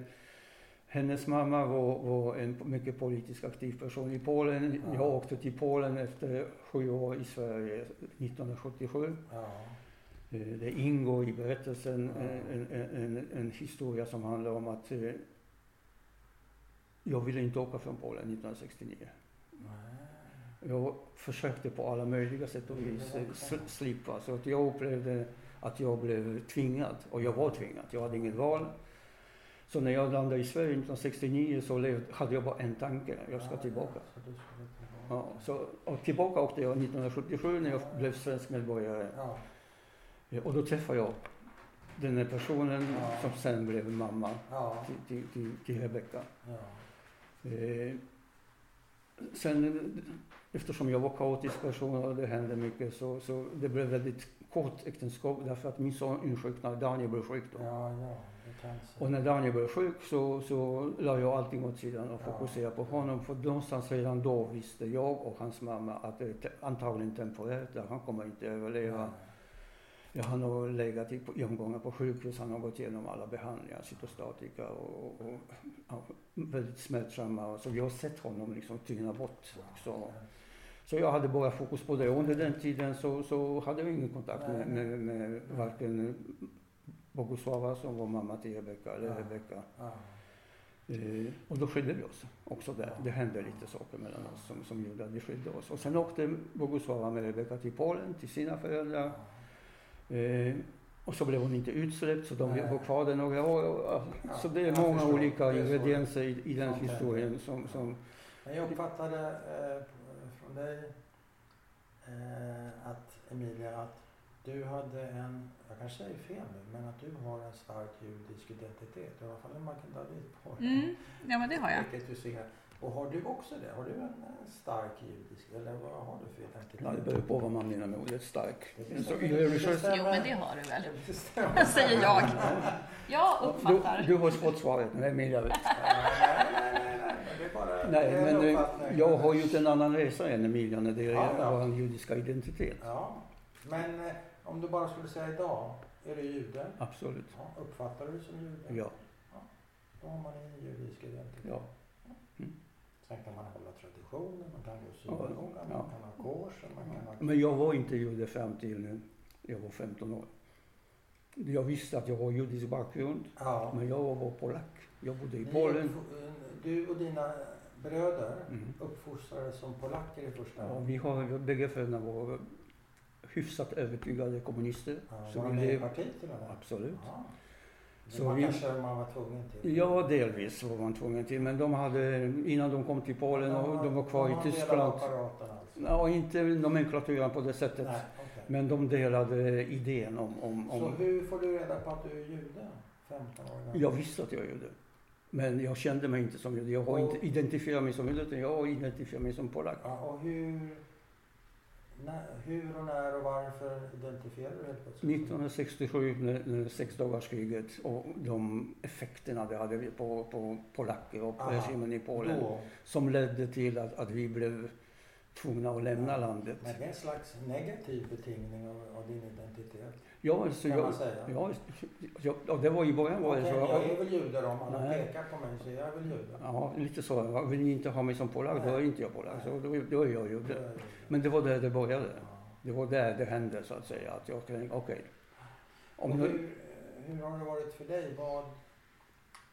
Speaker 3: hennes mamma var, var en mycket politiskt aktiv person i Polen.
Speaker 1: Ja.
Speaker 3: Jag åkte till Polen efter sju år i Sverige 1977.
Speaker 1: Ja.
Speaker 3: Eh, det ingår i berättelsen
Speaker 1: Ja.
Speaker 3: en, en, en, en historia som handlar om att eh, jag ville inte åka från Polen 1969. Jag försökte på alla möjliga sätt och vis sl- slippa. Så att jag upplevde att jag blev tvingad. Och jag var tvingad. Jag hade inget val. Så när jag landade i Sverige 1969 så lev- hade jag bara en tanke. Jag ska tillbaka. Ja, så, och tillbaka åkte jag 1977 när jag blev svensk medborgare. Eh, Och då träffade jag den här personen som sen blev mamma till, till, till, till Rebecka. Eh, sen eftersom jag var kaotisk person och det hände mycket så, så det blev väldigt kort äktenskap därför att min son insjuknade, Daniel blev sjuk då.
Speaker 1: Ja, ja.
Speaker 3: Och när Daniel blev sjuk så, så la jag allting åt sidan och
Speaker 1: Ja.
Speaker 3: fokuserade på honom. För någonstans redan då visste jag och hans mamma att det är te- antagligen temporärt, där han kommer inte överleva. Ja, han har legat i, omgångar på sjukhus, han har gått igenom alla behandlingar, cytostatika och, och, och ja, väldigt smärtsamma. Så jag har sett honom liksom tyna bort också. Så jag hade bara fokus på det. Och under den tiden så, så hade jag ingen kontakt med, med, med varken Bogusława som var mamma till Rebecka eller. Rebecka. Eh, och då skilde vi oss också där. Det hände lite saker mellan oss som, som gjorde att vi skilde oss. Och sen åkte Bogusława med Rebecka till Polen, till sina föräldrar. Eh, och så blev hon inte utsläppt så de var kvar där några år. Så det är många olika ingredienser i, i den historien som, som
Speaker 1: Men jag uppfattade eh, från dig eh, att Emilia, att du hade en, jag kanske säger fel nu, men att du har en stark judisk identitet. I alla fall en på
Speaker 2: Mm. Ja, men det har jag.
Speaker 1: Vilket du ser. Och har du också det? Har du en eh, stark judisk, eller vad har du för identitet?
Speaker 3: Ja, det beror på vad man menar med ordet stark.
Speaker 1: Stämmer.
Speaker 2: Jo, men det har du väl?
Speaker 1: Det. [laughs]
Speaker 2: Säger jag. Jag uppfattar.
Speaker 3: du, du har fått svaret, men Emilia vet.
Speaker 1: Nej, nej, nej, nej, men det är bara
Speaker 3: Nej, men eh, jag har gjort en annan resa än Emilia när det
Speaker 1: Ja,
Speaker 3: gäller
Speaker 1: ja.
Speaker 3: vår judiska identitet.
Speaker 1: Ja, men eh, om du bara skulle säga idag, är du jude?
Speaker 3: Absolut.
Speaker 1: Ja, uppfattar du dig som jude?
Speaker 3: Ja.
Speaker 1: Då har man en judisk identitet.
Speaker 3: Ja.
Speaker 1: Sen kan man hålla traditioner, man kan gå
Speaker 3: Ja,
Speaker 1: synagogan,
Speaker 3: ja.
Speaker 1: man kan ha korsen, man kan ha...
Speaker 3: Men jag var inte jude fram till. Jag var 15 år. Jag visste att jag har judisk bakgrund,
Speaker 1: Ja.
Speaker 3: men jag var polack. Jag bodde i
Speaker 1: Ni
Speaker 3: Polen.
Speaker 1: Du och dina bröder
Speaker 3: Mm.
Speaker 1: uppfostrades som polacker i första
Speaker 3: Ja,
Speaker 1: hand.
Speaker 3: vi har, bägge föräldrarna var hyfsat övertygade kommunister.
Speaker 1: Ja,
Speaker 3: så
Speaker 1: var de med i partiet med?
Speaker 3: Absolut.
Speaker 1: Ja.
Speaker 3: Så
Speaker 1: var
Speaker 3: vi-
Speaker 1: kanske man var tvungen till.
Speaker 3: Ja, delvis var man tvungen till. Men de hade, innan de kom till Polen och de var kvar
Speaker 1: de
Speaker 3: i Tyskland.
Speaker 1: alltså.
Speaker 3: Ja, inte nomenklaturen på det sättet.
Speaker 1: Nej, okej.
Speaker 3: Men de delade idén om... om,
Speaker 1: Så
Speaker 3: om
Speaker 1: hur får du reda på att du är jude? 15 år gammal?
Speaker 3: jag visste att jag gjorde. Men jag kände mig inte som jude. Jag har
Speaker 1: Och-
Speaker 3: inte identifierat mig som jude, utan jag har identifierat mig som polack.
Speaker 1: Ja, och hur, när, hur och när och varför identifierar du helt plötsligt?
Speaker 3: 1967 när, när sexdagarskriget och de effekterna det hade på, på polacker och
Speaker 1: Aha.
Speaker 3: regimen i Polen.
Speaker 1: Då,
Speaker 3: Som ledde till att, att vi blev tvungna att lämna landet.
Speaker 1: men det är en slags negativ betingning av, av din identitet,
Speaker 3: Ja, så
Speaker 1: kan
Speaker 3: jag,
Speaker 1: man säga.
Speaker 3: ja, ja, ja, det var i början var det
Speaker 1: Okej,
Speaker 3: så.
Speaker 1: jag är väl jude om alla
Speaker 3: Nej.
Speaker 1: pekar på mig så jag är väl jude.
Speaker 3: Ja, lite så. Vill ni inte ha mig som polack, då är inte jag polack. Så då, då är jag
Speaker 1: Då
Speaker 3: jude.
Speaker 1: jag.
Speaker 3: Men det var där det började.
Speaker 1: Ja.
Speaker 3: Det var där det hände så att säga. Att jag tänkte, okej. Om
Speaker 1: hur,
Speaker 3: nu,
Speaker 1: hur har det varit för dig? Vad,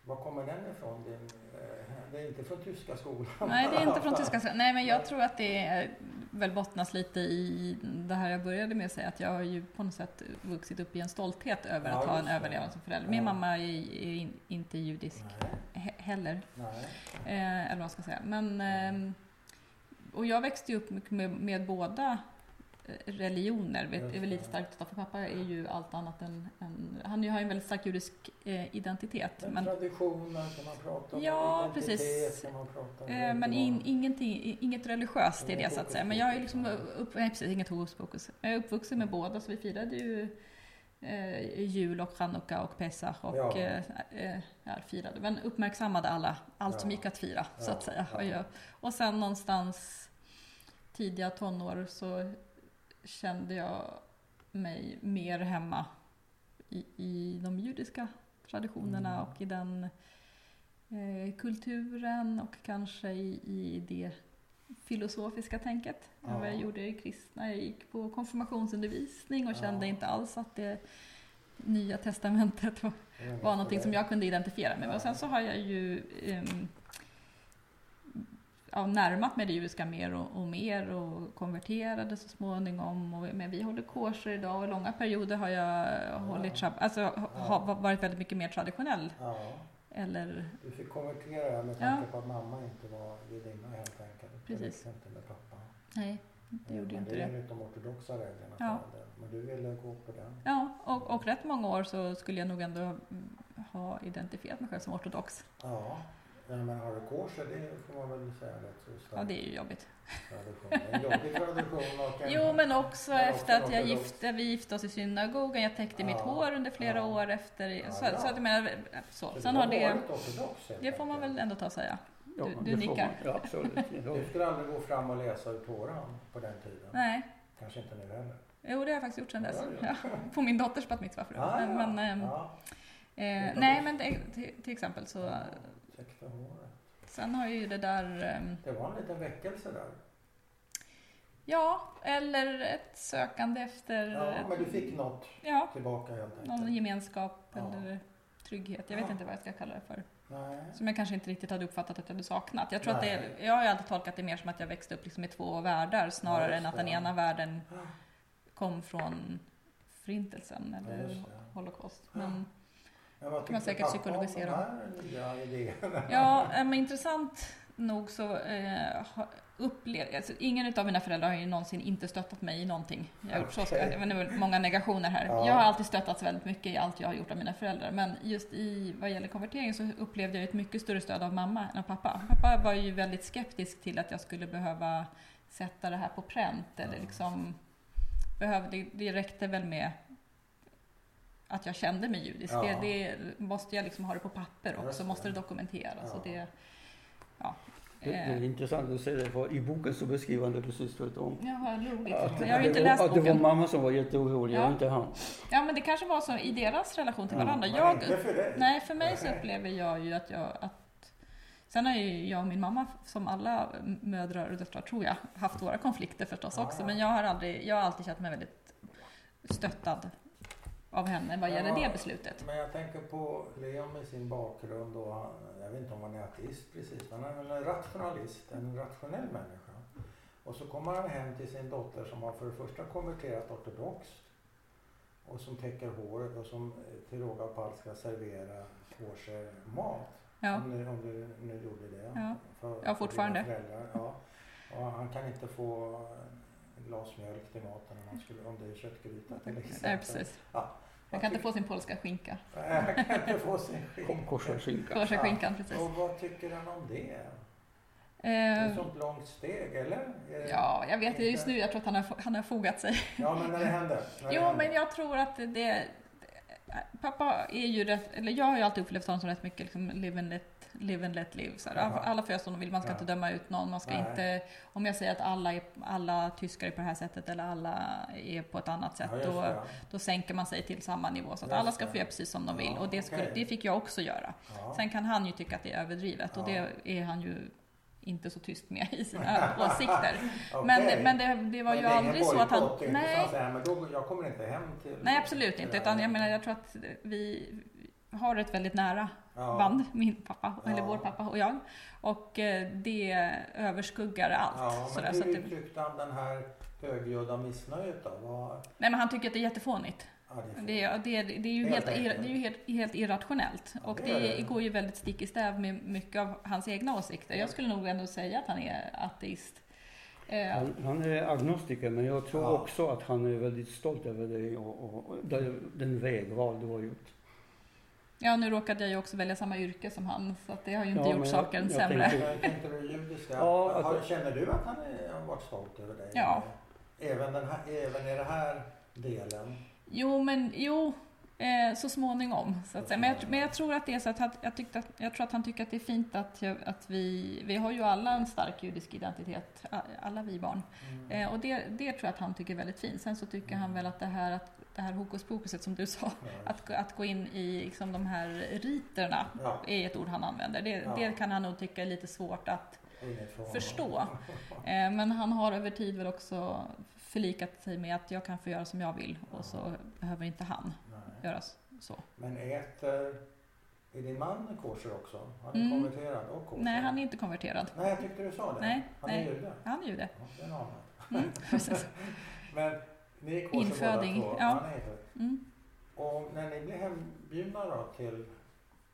Speaker 1: var kommer den ifrån? Din, eh, det är inte från tyska skolan?
Speaker 2: Nej, det är inte från [laughs] tyska skolan. Nej, men jag tror att det är, väl bottnas lite i det här jag började med att säga, att jag har ju på något sätt vuxit upp i en stolthet över
Speaker 1: Ja,
Speaker 2: att ha en överlevnad som förälder. Min
Speaker 1: Ja.
Speaker 2: mamma är, är in, inte judisk he, heller, eh, eller vad man ska säga. Men, ehm, och jag växte ju upp med, med båda eh, religioner. Vet, det är väl lite starkt att ta, för pappa är ju allt annat än... än han har ju en väldigt stark judisk eh, identitet.
Speaker 1: Men,
Speaker 2: Men,
Speaker 1: traditioner kan man prata om?
Speaker 2: Ja, precis.
Speaker 1: Kan man prata om
Speaker 2: Eh, men in, ingenting, inget religiöst i
Speaker 1: Inget
Speaker 2: det så att säga. Men jag är liksom upp, nej, precis, inget pokus. Jag är uppvuxen med båda så vi firade ju eh, jul och chanukka och pesach och
Speaker 1: Ja.
Speaker 2: eh, eh, firade, men uppmärksammade alla, allt som
Speaker 1: Ja.
Speaker 2: gick att fira så
Speaker 1: Ja,
Speaker 2: att säga. Och, och sen någonstans tidiga tonår så kände jag mig mer hemma i, i de judiska traditionerna
Speaker 1: Mm.
Speaker 2: och i den eh, kulturen och kanske i, i det filosofiska tänket än vad jag
Speaker 1: Ja.
Speaker 2: gjorde i kristna. Jag gick på konfirmationsundervisning och
Speaker 1: Ja.
Speaker 2: kände inte alls att det Nya Testamentet var, var någonting som jag kunde identifiera mig med. Och sen så har jag ju ehm, ja, närmat mig det judiska mer och, och mer och konverterade så småningom. Och, men vi håller korser idag och i långa perioder har jag hållit shabb- alltså, ha, har varit väldigt mycket mer traditionell.
Speaker 1: Ja,
Speaker 2: Eller,
Speaker 1: du fick konvertera med
Speaker 2: Ja.
Speaker 1: tanke på att mamma inte var judinna helt enkelt.
Speaker 2: Precis.
Speaker 1: inte med pappa.
Speaker 2: nej. det gjorde ju inte
Speaker 1: det är
Speaker 2: det.
Speaker 1: enligt de ortodoxa reglerna.
Speaker 2: Ja.
Speaker 1: Men du ville gå på den?
Speaker 2: Ja, och, och rätt många år så skulle jag nog ändå ha identifierat mig själv som ortodox.
Speaker 1: Ja. Ja men har du korset, det får man väl säga rätt så
Speaker 2: Ja, det är ju jobbigt.
Speaker 1: Det en jobbig tradition och en,
Speaker 2: Jo, men också
Speaker 1: Men
Speaker 2: efter
Speaker 1: också
Speaker 2: att jag gifte, vi gifte oss i synagogan, jag täckte mitt
Speaker 1: Ja.
Speaker 2: hår under flera
Speaker 1: Ja.
Speaker 2: år efter.
Speaker 1: Ja,
Speaker 2: så, så att jag menar, så.
Speaker 1: Så
Speaker 2: Sen har det,
Speaker 1: ortodox
Speaker 2: det får man väl ändå ta och säga.
Speaker 3: Ja,
Speaker 2: Du-
Speaker 3: det
Speaker 2: du
Speaker 3: får
Speaker 2: nickar.
Speaker 3: man. Ja, absolut. Ja.
Speaker 1: Du skulle aldrig gå fram och läsa ur Toran på den tiden?
Speaker 2: Nej,
Speaker 1: Kanske inte nu heller?
Speaker 2: jo det har jag faktiskt gjort sedan dess.
Speaker 1: Ja,
Speaker 2: Ja, på min dotters bat mitzva.
Speaker 1: Ja, ja.
Speaker 2: Men, men, ehm,
Speaker 1: ja.
Speaker 2: eh, nej, men det, till, till exempel så,
Speaker 1: Täckte håret.
Speaker 2: sen har ju det där, ehm,
Speaker 1: Det var en liten väckelse där.
Speaker 2: ja, eller ett sökande efter,
Speaker 1: Ja, men du fick något
Speaker 2: ja,
Speaker 1: tillbaka helt
Speaker 2: någon
Speaker 1: enkelt.
Speaker 2: gemenskap
Speaker 1: Ja.
Speaker 2: eller trygghet. Jag vet
Speaker 1: Ja.
Speaker 2: inte vad jag ska kalla det för.
Speaker 1: Nej.
Speaker 2: Som jag kanske inte riktigt hade uppfattat att jag hade saknat. Jag tror att det, jag har ju alltid tolkat det mer som att jag växte upp liksom i två världar snarare än att den ena världen kom från förintelsen eller holocaust. Men,
Speaker 1: Vad
Speaker 2: Kan man säkert psykologisera. [laughs] ja, men intressant nog så eh, har- upplev, alltså, ingen av mina föräldrar har ju någonsin inte stöttat mig i någonting. Jag har gjort så, jag vet inte, många negationer här.
Speaker 1: Ja.
Speaker 2: Jag har alltid stöttats väldigt mycket i allt jag har gjort av mina föräldrar. Men just i vad gäller konvertering så upplevde jag ett mycket större stöd av mamma än av pappa. Pappa var ju väldigt skeptisk till att jag skulle behöva sätta det här på pränt. Eller
Speaker 1: Ja.
Speaker 2: liksom, behövde, det räckte väl med att jag kände mig judisk.
Speaker 1: Ja.
Speaker 2: Det, det måste jag liksom ha det på papper också,
Speaker 1: det.
Speaker 2: måste det dokumenteras.
Speaker 1: Ja.
Speaker 2: Det, ja.
Speaker 3: Det, det
Speaker 2: Eh,
Speaker 3: är intressant att se det, för i boken så beskriver han det precis tvärtom.
Speaker 2: Jaha, roligt.
Speaker 3: Att,
Speaker 2: Jag har ju inte
Speaker 3: det var,
Speaker 2: läst
Speaker 3: att det var
Speaker 2: boken.
Speaker 3: mamma som var jätteorolig
Speaker 2: Ja.
Speaker 3: och inte han.
Speaker 2: Ja, men det kanske var så i deras relation till varandra. Jag,
Speaker 1: inte för
Speaker 2: nej, för mig så
Speaker 1: Nej.
Speaker 2: upplever jag ju att jag... Att, sen har ju jag och min mamma, som alla mödrar och döttrar tror jag, haft våra konflikter förstås också. Men jag har, aldrig, jag har alltid känt mig väldigt stöttad av henne vad gäller
Speaker 1: Ja.
Speaker 2: det beslutet.
Speaker 1: Men jag tänker på Leon med sin bakgrund och han, jag vet inte om han är ateist precis, men han är en rationalist, en rationell människa. Och så kommer han hem till sin dotter som har för det första konverterat ortodoxt och som täcker håret och som till råga på allt ska servera kosher mat.
Speaker 2: Ja.
Speaker 1: Om, du, om du nu gjorde det.
Speaker 2: Ja.
Speaker 1: För,
Speaker 2: Ja, fortfarande.
Speaker 1: För ja. Och han kan inte få glas mjölk till maten om, han skulle, om det är köttgryta till exempel.
Speaker 2: Nej, precis.
Speaker 1: Ja.
Speaker 2: Jag kan inte få sin polska skinka.
Speaker 1: Han kan inte få sin [laughs] skinka.
Speaker 3: Kosherskinka.
Speaker 2: Korsa skinkan, precis.
Speaker 1: Och vad tycker han om det? Det är
Speaker 2: Eh,
Speaker 1: ett sånt långt steg, eller? Det-
Speaker 2: ja, jag vet just nu, jag tror att han har, han har fogat sig.
Speaker 1: Ja, men när det händer. [laughs] När det
Speaker 2: Jo,
Speaker 1: händer.
Speaker 2: men jag tror att det... Pappa är ju rätt, eller jag har ju alltid upplevt honom som rätt mycket liksom live and let, live, and let live. Så här, alla får göra som de vill, man ska
Speaker 1: Ja.
Speaker 2: inte döma ut någon. Man ska
Speaker 1: Nej.
Speaker 2: inte, om jag säger att alla, är, alla tyskar är på det här sättet eller alla är på ett annat sätt,
Speaker 1: Ja,
Speaker 2: då,
Speaker 1: det.
Speaker 2: då sänker man sig till samma nivå. Så att alla ska få göra precis som de vill. Och det, skulle,
Speaker 1: okej.
Speaker 2: det fick jag också göra. Sen kan han ju tycka att det är överdrivet och det är han ju inte så tyst med i sina [laughs] åsikter.
Speaker 1: Okej.
Speaker 2: Men, men det, det var
Speaker 1: Men
Speaker 2: ju aldrig så att han...
Speaker 1: så
Speaker 2: Nej,
Speaker 1: att säga, men då, jag kommer inte hem till...
Speaker 2: Nej, absolut inte. Utan
Speaker 1: här.
Speaker 2: jag menar, jag tror att vi har ett väldigt nära
Speaker 1: ja.
Speaker 2: band, min pappa, eller
Speaker 1: Ja.
Speaker 2: vår pappa och jag. Och eh, det överskuggar allt.
Speaker 1: Ja,
Speaker 2: sådär,
Speaker 1: men
Speaker 2: så att
Speaker 1: hur
Speaker 2: det,
Speaker 1: uttryckte han den här högljudda missnöjet då? Vad,
Speaker 2: nej, men han tycker att det är jättefånigt.
Speaker 1: ja, det är
Speaker 2: Det, är- det, är- det är ju
Speaker 1: Helt
Speaker 2: helt, ir-
Speaker 1: enkelt.
Speaker 2: det är ju helt, helt irrationellt.
Speaker 1: Ja,
Speaker 2: Och
Speaker 1: det är
Speaker 2: det
Speaker 1: det.
Speaker 2: går ju väldigt stick i stäv med mycket av hans egna åsikter. Jag skulle nog ändå säga att han är ateist. Eh,
Speaker 3: Han, han är agnostiker, men jag tror
Speaker 1: Ja.
Speaker 3: också att han är väldigt stolt över det och, och, och den, den vägval du har gjort.
Speaker 2: Ja, nu råkade jag ju också välja samma yrke som han, så att det har ju inte
Speaker 3: Ja,
Speaker 2: gjort
Speaker 3: men jag-
Speaker 2: saken
Speaker 3: jag
Speaker 2: sämre.
Speaker 3: tänkte-
Speaker 1: Jag tänkte det judiska.
Speaker 3: Ja, att-
Speaker 1: har, känner du att han är, har varit stolt över dig?
Speaker 2: Ja.
Speaker 1: Även, den här, även i den här delen?
Speaker 2: Jo, men jo, eh, så småningom. Så att säga. Men, jag, men jag tror att det är så att, han- jag, tyckte att jag tror att han tycker att det är fint att, jag, att vi, vi har ju alla en stark judisk identitet, alla vi barn.
Speaker 1: Mm.
Speaker 2: Eh, och det, det tror jag att han tycker är väldigt fint. Sen så tycker han väl att det här, att, det här hokus pokuset som du sa,
Speaker 1: Ja,
Speaker 2: att, att gå in i liksom, de här riterna
Speaker 1: Ja,
Speaker 2: är ett ord han använder. Det,
Speaker 1: Ja.
Speaker 2: det kan han nog tycka är lite svårt att förstå. Eh, Men han har över tid väl också förlikat sig med att jag kan få göra som jag vill och så behöver inte han
Speaker 1: Nej.
Speaker 2: göra så.
Speaker 1: Men äter... Är din man kosher också? Han är
Speaker 2: Mm.
Speaker 1: konverterad och kosher?
Speaker 2: Nej, han är inte konverterad.
Speaker 1: Nej, jag tyckte du sa det.
Speaker 2: Nej,
Speaker 1: han
Speaker 2: nej.
Speaker 1: är jude?
Speaker 2: Han är ju det.
Speaker 1: Ja, det är en annan.
Speaker 2: Mm, precis. [laughs]
Speaker 1: Men ni är kosher
Speaker 2: Inföding,
Speaker 1: båda två?
Speaker 2: ja.
Speaker 1: Det.
Speaker 2: Mm.
Speaker 1: Och när ni blir hembjudna då till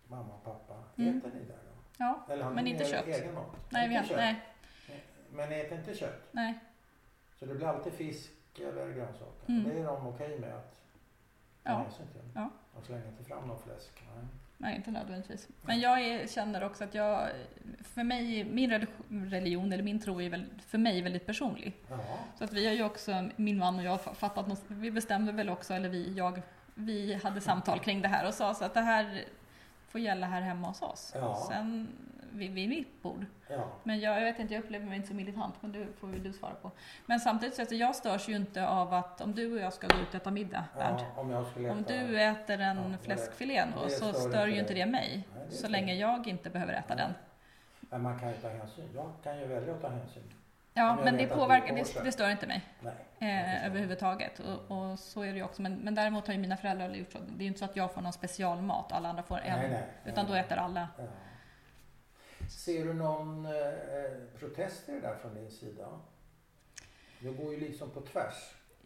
Speaker 1: mamma och pappa,
Speaker 2: Mm.
Speaker 1: äter ni där då?
Speaker 2: Ja,
Speaker 1: Eller har
Speaker 2: Men
Speaker 1: ni
Speaker 2: inte kött.
Speaker 1: egen mat?
Speaker 2: nej, vi har, nej,
Speaker 1: Men ni äter inte kött?
Speaker 2: nej.
Speaker 1: Så det blir alltid fisk eller grönsaker.
Speaker 2: Mm.
Speaker 1: Det är de okej med att ta
Speaker 2: Ja.
Speaker 1: till?
Speaker 2: Ja.
Speaker 1: De slänger inte fram någon fläsk? Nej.
Speaker 2: Nej, inte nödvändigtvis. Men jag är, känner också att jag, för mig, min relig- religion eller min tro är väl, för mig väldigt personlig.
Speaker 1: Ja.
Speaker 2: Så att vi har ju också, min man och jag, fa- fattat något, vi bestämde väl också, eller vi, jag, vi hade samtal kring det här och sa så att det här får gälla här hemma hos oss.
Speaker 1: Ja.
Speaker 2: Sen vid, vid mitt bord.
Speaker 1: ja.
Speaker 2: Men jag, jag vet inte, jag upplever mig inte så militant, men det får väl du svara på. Men samtidigt så att jag störs ju inte av att om du och jag ska gå ut och äta middag,
Speaker 1: ja om skulle
Speaker 2: Om
Speaker 1: äta-
Speaker 2: du äter en
Speaker 1: Ja,
Speaker 2: fläskfilé då, så
Speaker 1: stör
Speaker 2: ju inte det mig.
Speaker 1: Nej, det
Speaker 2: Så länge jag inte behöver äta den.
Speaker 1: Men man kan ju ta hänsyn. Jag kan ju välja att ta hänsyn.
Speaker 2: Ja,
Speaker 1: Om
Speaker 2: men det påverkar,
Speaker 1: det
Speaker 2: det, stör inte mig.
Speaker 1: Nej.
Speaker 2: Eh, överhuvudtaget. Och, och så är det ju också. Men, men däremot har ju mina föräldrar gjort så. Det är ju inte så att jag får någon specialmat och alla andra får en.
Speaker 1: Nej, nej,
Speaker 2: Utan då äter alla.
Speaker 1: Ja. Ser du någon eh, protest i det där från din sida? Du går ju liksom på tvärs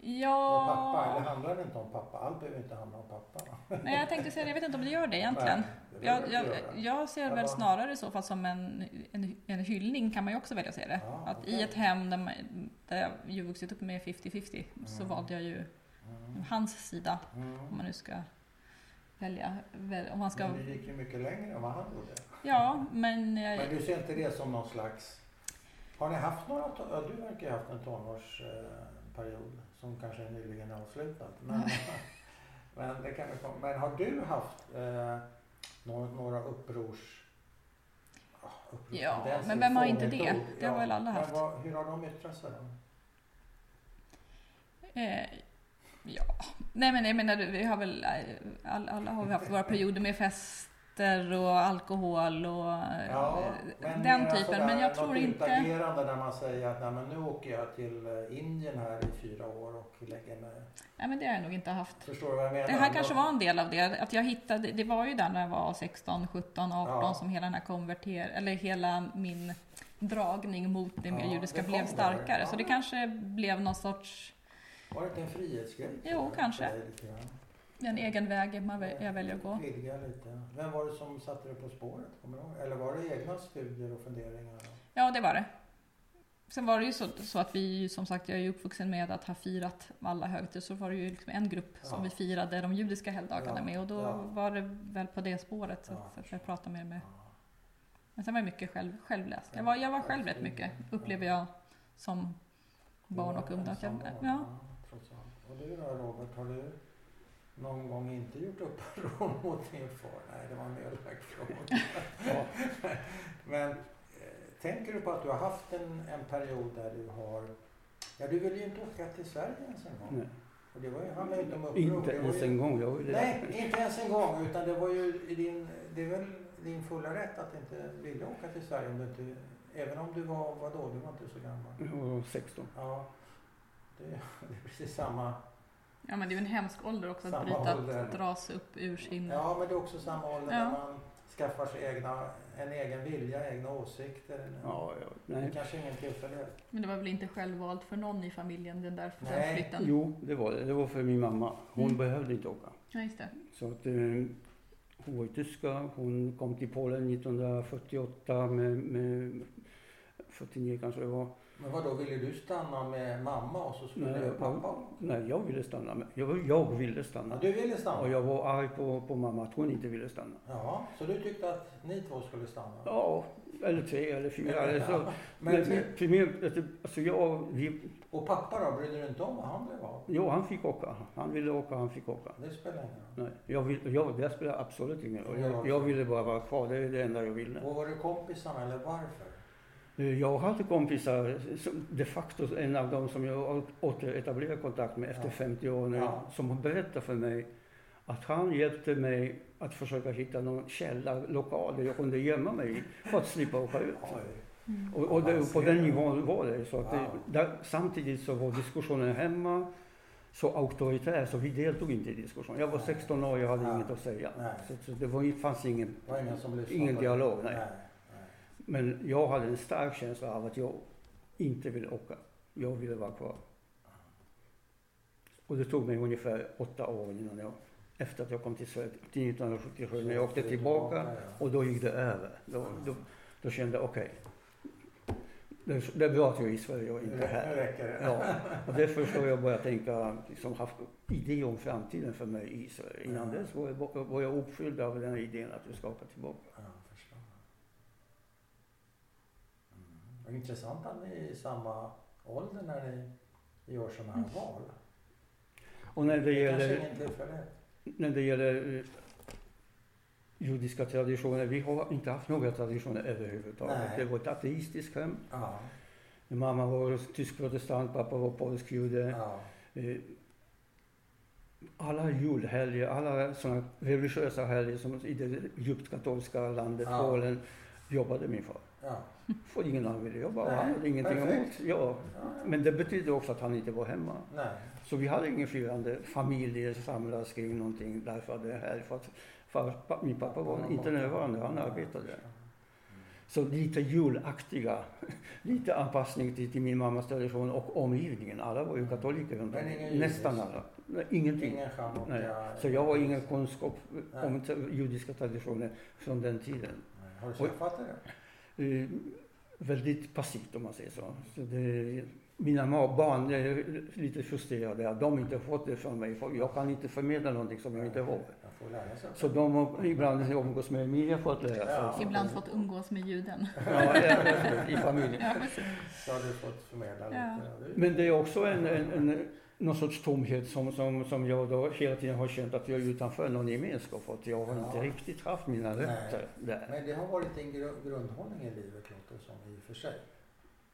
Speaker 1: med pappa. Eller
Speaker 2: Ja,
Speaker 1: handlar det inte om pappa? Allt behöver inte handla om pappa.
Speaker 2: nej, jag tänkte säga det. Jag vet inte om det gör det egentligen.
Speaker 1: Nej, det
Speaker 2: Jag,
Speaker 1: det
Speaker 2: jag, jag ser
Speaker 1: Jag
Speaker 2: väl snarare i så fall som en, en, en hyllning kan man ju också välja att se det.
Speaker 1: Ja,
Speaker 2: Att i
Speaker 1: okej.
Speaker 2: ett hem där, man, där jag ju vuxit upp med 50-50 så
Speaker 1: Mm.
Speaker 2: valde jag ju
Speaker 1: Mm.
Speaker 2: hans sida.
Speaker 1: Mm.
Speaker 2: Om man nu ska välja. väl- Om man ska,
Speaker 1: Men du gick ju mycket längre än vad han gjorde.
Speaker 2: Ja, men jag,
Speaker 1: Men du ser inte det som någon slags... Har ni haft några... Ja, du verkar ha haft en tonårsperiod som kanske är nyligen avslutad. Men, [laughs] men, det kan vi komma. men har du haft eh, några, några upprors...
Speaker 2: Ja, men vem har inte det?
Speaker 1: ord.
Speaker 2: Det har väl alla haft.
Speaker 1: vad- hur har de yttrat sig då?
Speaker 2: Eh, ja, nej men jag menar vi har väl eh, alla, alla har vi haft våra perioder med fester och alkohol och eh,
Speaker 1: Ja,
Speaker 2: den
Speaker 1: mera
Speaker 2: typen. Men jag tror inte...
Speaker 1: utagerande där man säger att Nej, men nu åker jag till eh, Indien här i fyra år och lägger mig.
Speaker 2: Nej men det har jag nog inte haft.
Speaker 1: Förstår du vad jag menar?
Speaker 2: Det här kanske var en del av det. Att jag hittade, det var ju där när jag var 16, 17, 18
Speaker 1: Ja.
Speaker 2: som hela den här konverter... Eller hela min dragning mot det mer
Speaker 1: Ja,
Speaker 2: judiska
Speaker 1: det
Speaker 2: blev starkare.
Speaker 1: där.
Speaker 2: Så det
Speaker 1: Ja.
Speaker 2: kanske blev någon sorts
Speaker 1: Var det inte en frihetsgrej?
Speaker 2: Jo, kanske. En egen väg man väl, jag väljer att gå.
Speaker 1: Vidga lite. Vem var det som satte dig på spåret? Kommer du ihåg? Eller var det egna studier och funderingar?
Speaker 2: Ja, det var det. Sen var det ju så, så att vi, som sagt, jag är ju uppvuxen med att ha firat alla högtider, så var det ju liksom en grupp som
Speaker 1: Ja.
Speaker 2: vi firade de judiska helgdagarna
Speaker 1: Ja,
Speaker 2: med och då
Speaker 1: ja.
Speaker 2: var det väl på det spåret så
Speaker 1: Ja,
Speaker 2: att, att jag pratade mer med.
Speaker 1: Ja.
Speaker 2: Men sen var det mycket själv, självläst. Jag var, jag var själv rätt mycket, upplever jag som barn och ungdom. Ja.
Speaker 1: trots allt. Och du då Robert, har du någon gång inte gjort uppror [laughs] mot din far? Nej, det var en elak fråga. [laughs] Men eh, tänker du på att du har haft en, en period där du har... Ja, du ville ju inte åka till Sverige ens en gång.
Speaker 3: Nej.
Speaker 1: Och det var ju, handlade ju inte om uppror.
Speaker 3: Inte
Speaker 1: var
Speaker 3: ens
Speaker 1: ju,
Speaker 3: en gång. Jag ville
Speaker 1: Nej, inte ens en gång. Utan det var ju din, det är väl din fulla rätt att inte vilja åka till Sverige om du inte... Även om du var, vadå, du var inte så gammal.
Speaker 3: Jag var 16.
Speaker 1: Ja, det, [laughs] det är precis samma.
Speaker 2: Ja, men det är ju en hemsk ålder också att
Speaker 1: Samma
Speaker 2: bryta,
Speaker 1: ålder.
Speaker 2: att dras upp ur sin...
Speaker 1: Ja, men det är också samma ålder
Speaker 2: Ja.
Speaker 1: där man skaffar sig egna, en egen vilja, egna åsikter.
Speaker 3: Ja, ja,
Speaker 1: Det
Speaker 3: nej.
Speaker 1: är kanske ingen tillfällighet.
Speaker 2: Men det var väl inte självvalt för någon i familjen, den där
Speaker 1: Nej.
Speaker 2: flytten?
Speaker 3: Jo, det var det. Det var för min mamma. Hon
Speaker 2: Mm.
Speaker 3: behövde inte åka.
Speaker 2: Ja, just det.
Speaker 3: Så att, eh, hon var ju tyska. Hon kom till Polen 1948 med, med 49 kanske det var.
Speaker 1: Men vad då ville du stanna med mamma och så skulle
Speaker 3: Nej,
Speaker 1: pappa?
Speaker 3: Nej, jag ville stanna. med- Jag, jag ville
Speaker 1: Ja,
Speaker 3: stanna.
Speaker 1: du ville stanna?
Speaker 3: Och jag var arg på, på mamma att hon inte ville stanna.
Speaker 1: Ja, så du tyckte att ni två skulle stanna?
Speaker 3: Ja, eller tre eller fyra. Eller så.
Speaker 1: Ja,
Speaker 3: Men,
Speaker 1: Men,
Speaker 3: men för mig, alltså jag, vi,
Speaker 1: och pappa då, brydde du inte om vad han blev av?
Speaker 3: jo, han fick åka. Han ville åka, han fick åka.
Speaker 1: Det spelar ingen roll.
Speaker 3: Nej, jag vill, jag, det spelar absolut ingen roll.
Speaker 1: Ja,
Speaker 3: Jag, jag ville bara vara kvar, det är det enda jag ville.
Speaker 1: Och var det kompisarna eller varför?
Speaker 3: Jag hade kompisar, de facto en av dem som jag återetablerade kontakt med efter
Speaker 1: Ja.
Speaker 3: 50 år nu,
Speaker 1: Ja.
Speaker 3: som har berättat för mig att han hjälpte mig att försöka hitta någon källarlokal där jag kunde gömma mig för att slippa åka ut.
Speaker 2: Mm.
Speaker 3: Och, och det, på den nivån var det. Så att det,
Speaker 1: Wow.
Speaker 3: där, samtidigt så var diskussionen hemma så auktoritär så vi deltog inte i diskussionen. Jag var 16 år, jag hade
Speaker 1: Ja.
Speaker 3: inget att säga.
Speaker 1: Nej.
Speaker 3: Så, så det var, fanns ingen
Speaker 1: Det ingen
Speaker 3: Ingen dialog,
Speaker 1: det.
Speaker 3: nej.
Speaker 1: nej.
Speaker 3: Men jag hade en stark känsla av att jag inte ville åka. Jag ville vara kvar. Och det tog mig ungefär åtta år innan jag, efter att jag kom till Sverige, till 1977, när jag åkte tillbaka och då gick det över. Då, då, då kände jag okej, Det är, det är bra att jag är i Sverige och inte här. Ja, och därför så jag börjat tänka, liksom haft idé om framtiden för mig i Sverige. Innan dess var jag, var jag uppfylld av den idén att jag ska åka tillbaka.
Speaker 1: Ja, jag förstår. Mm. Vad intressant att ni är i samma ålder när ni gör sådana här val.
Speaker 3: Och när det
Speaker 1: Det
Speaker 3: gäller, när det gäller eh, judiska traditioner, vi har inte haft några traditioner överhuvudtaget.
Speaker 1: Nej.
Speaker 3: Det var ett ateistiskt hem.
Speaker 1: Ja,
Speaker 3: Mamma var tysk protestant, pappa var polsk jude.
Speaker 1: ja,
Speaker 3: Eh, alla julhelger, alla sådana religiösa helger som i det djupt katolska landet
Speaker 1: Ja.
Speaker 3: Polen jobbade min far.
Speaker 1: ja.
Speaker 3: För ingen annan ville jobba och
Speaker 1: Nej,
Speaker 3: han hade ingenting
Speaker 1: perfekt.
Speaker 3: emot. Ja. Men det betyder också att han inte var hemma.
Speaker 1: Nej.
Speaker 3: Så vi hade ingen firande, familjer samlas kring någonting därför att det är här. För att för pa- min pappa var inte närvarande, han arbetade. Så lite julaktiga, lite anpassning till, till min mammas tradition och omgivningen. Alla var ju katoliker runt Nästan
Speaker 1: judisk?
Speaker 3: alla. Nej, Ingenting.
Speaker 1: Ingen.
Speaker 3: Nej. Så jag har ingen kunskap om t- judiska traditioner från den tiden.
Speaker 1: Nej. Har du träffat det?
Speaker 3: Eh, väldigt passivt om man säger så. så det, mina barn är lite frustrerade att de inte fått det från mig. För jag kan inte förmedla någonting som jag inte har.
Speaker 1: Jag.
Speaker 3: Så de har ibland umgås med Emilia för att lära sig.
Speaker 1: Ja.
Speaker 2: Ibland fått umgås med juden.
Speaker 3: Ja, i familjen.
Speaker 2: Ja.
Speaker 1: Så har du fått förmedla lite.
Speaker 3: Men det är också en, en, en, någon sorts tomhet som, som, som jag då hela tiden har känt att jag är utanför någon gemenskap. Att jag har inte
Speaker 1: Ja.
Speaker 3: riktigt haft mina rötter där.
Speaker 1: Men det har varit din gru- grundhållning i livet låter som i och för sig.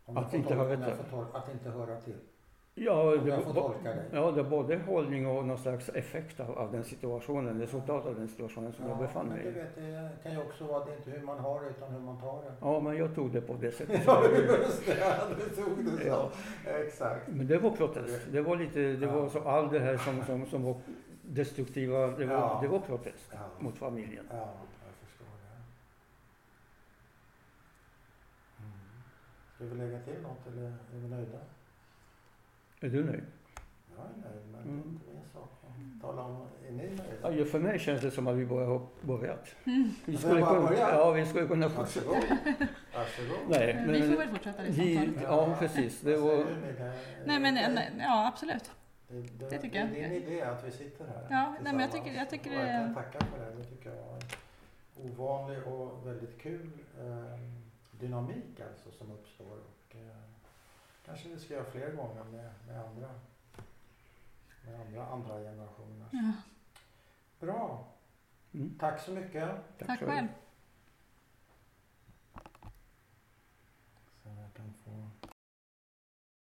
Speaker 1: Om
Speaker 3: Att inte
Speaker 1: tol- Att inte höra till.
Speaker 3: Ja, det, ja, det är både hållning och någon slags effekt av, av den situationen, resultat av den situationen som jag befann mig i.
Speaker 1: vet, det kan ju också vara det är inte hur man har det utan hur man tar det.
Speaker 3: Ja, men jag tog det på det sättet. [laughs]
Speaker 1: Ja, just det. Ja, Du tog det så.
Speaker 3: Ja.
Speaker 1: Exakt.
Speaker 3: Men det var protest. Det var lite, det var så allt det här som, som, som var destruktiva, det var,
Speaker 1: Ja.
Speaker 3: det var protest
Speaker 1: Ja.
Speaker 3: mot familjen.
Speaker 1: Ja, jag förstår det. Mm. Ska vi lägga till något eller är vi nöjda?
Speaker 3: Är du nöjd?
Speaker 1: Jag är nöjd, men
Speaker 3: Mm.
Speaker 1: det är inte min sak att tala om. Är ni nöjda?
Speaker 3: Ja, för mig känns det som att vi bara har börjat.
Speaker 2: Mm.
Speaker 3: Vi
Speaker 1: Vi
Speaker 3: skulle kunna,
Speaker 1: börjat?
Speaker 3: ja, vi skulle kunna fortsätta.
Speaker 1: Varsågod. Varsågod.
Speaker 3: Nej,
Speaker 2: Men
Speaker 3: men,
Speaker 2: vi får väl fortsätta det samtalet.
Speaker 3: ja, precis. Det
Speaker 1: Vad
Speaker 3: var?
Speaker 2: Nej men ja, absolut.
Speaker 1: Det, det,
Speaker 2: Det tycker jag.
Speaker 1: Det är din idé att vi sitter här
Speaker 2: Ja, nej, men jag tycker- jag tycker det-
Speaker 1: verkligen tacka för det. Det tycker jag var en ovanlig och väldigt kul eh, dynamik alltså som uppstår. Och, eh, kanske vi ska göra fler gånger med, med andra med andra, andra generationer.
Speaker 2: Ja.
Speaker 1: Bra.
Speaker 3: Mm.
Speaker 1: Tack så mycket.
Speaker 2: Tack
Speaker 3: själv.
Speaker 2: själv.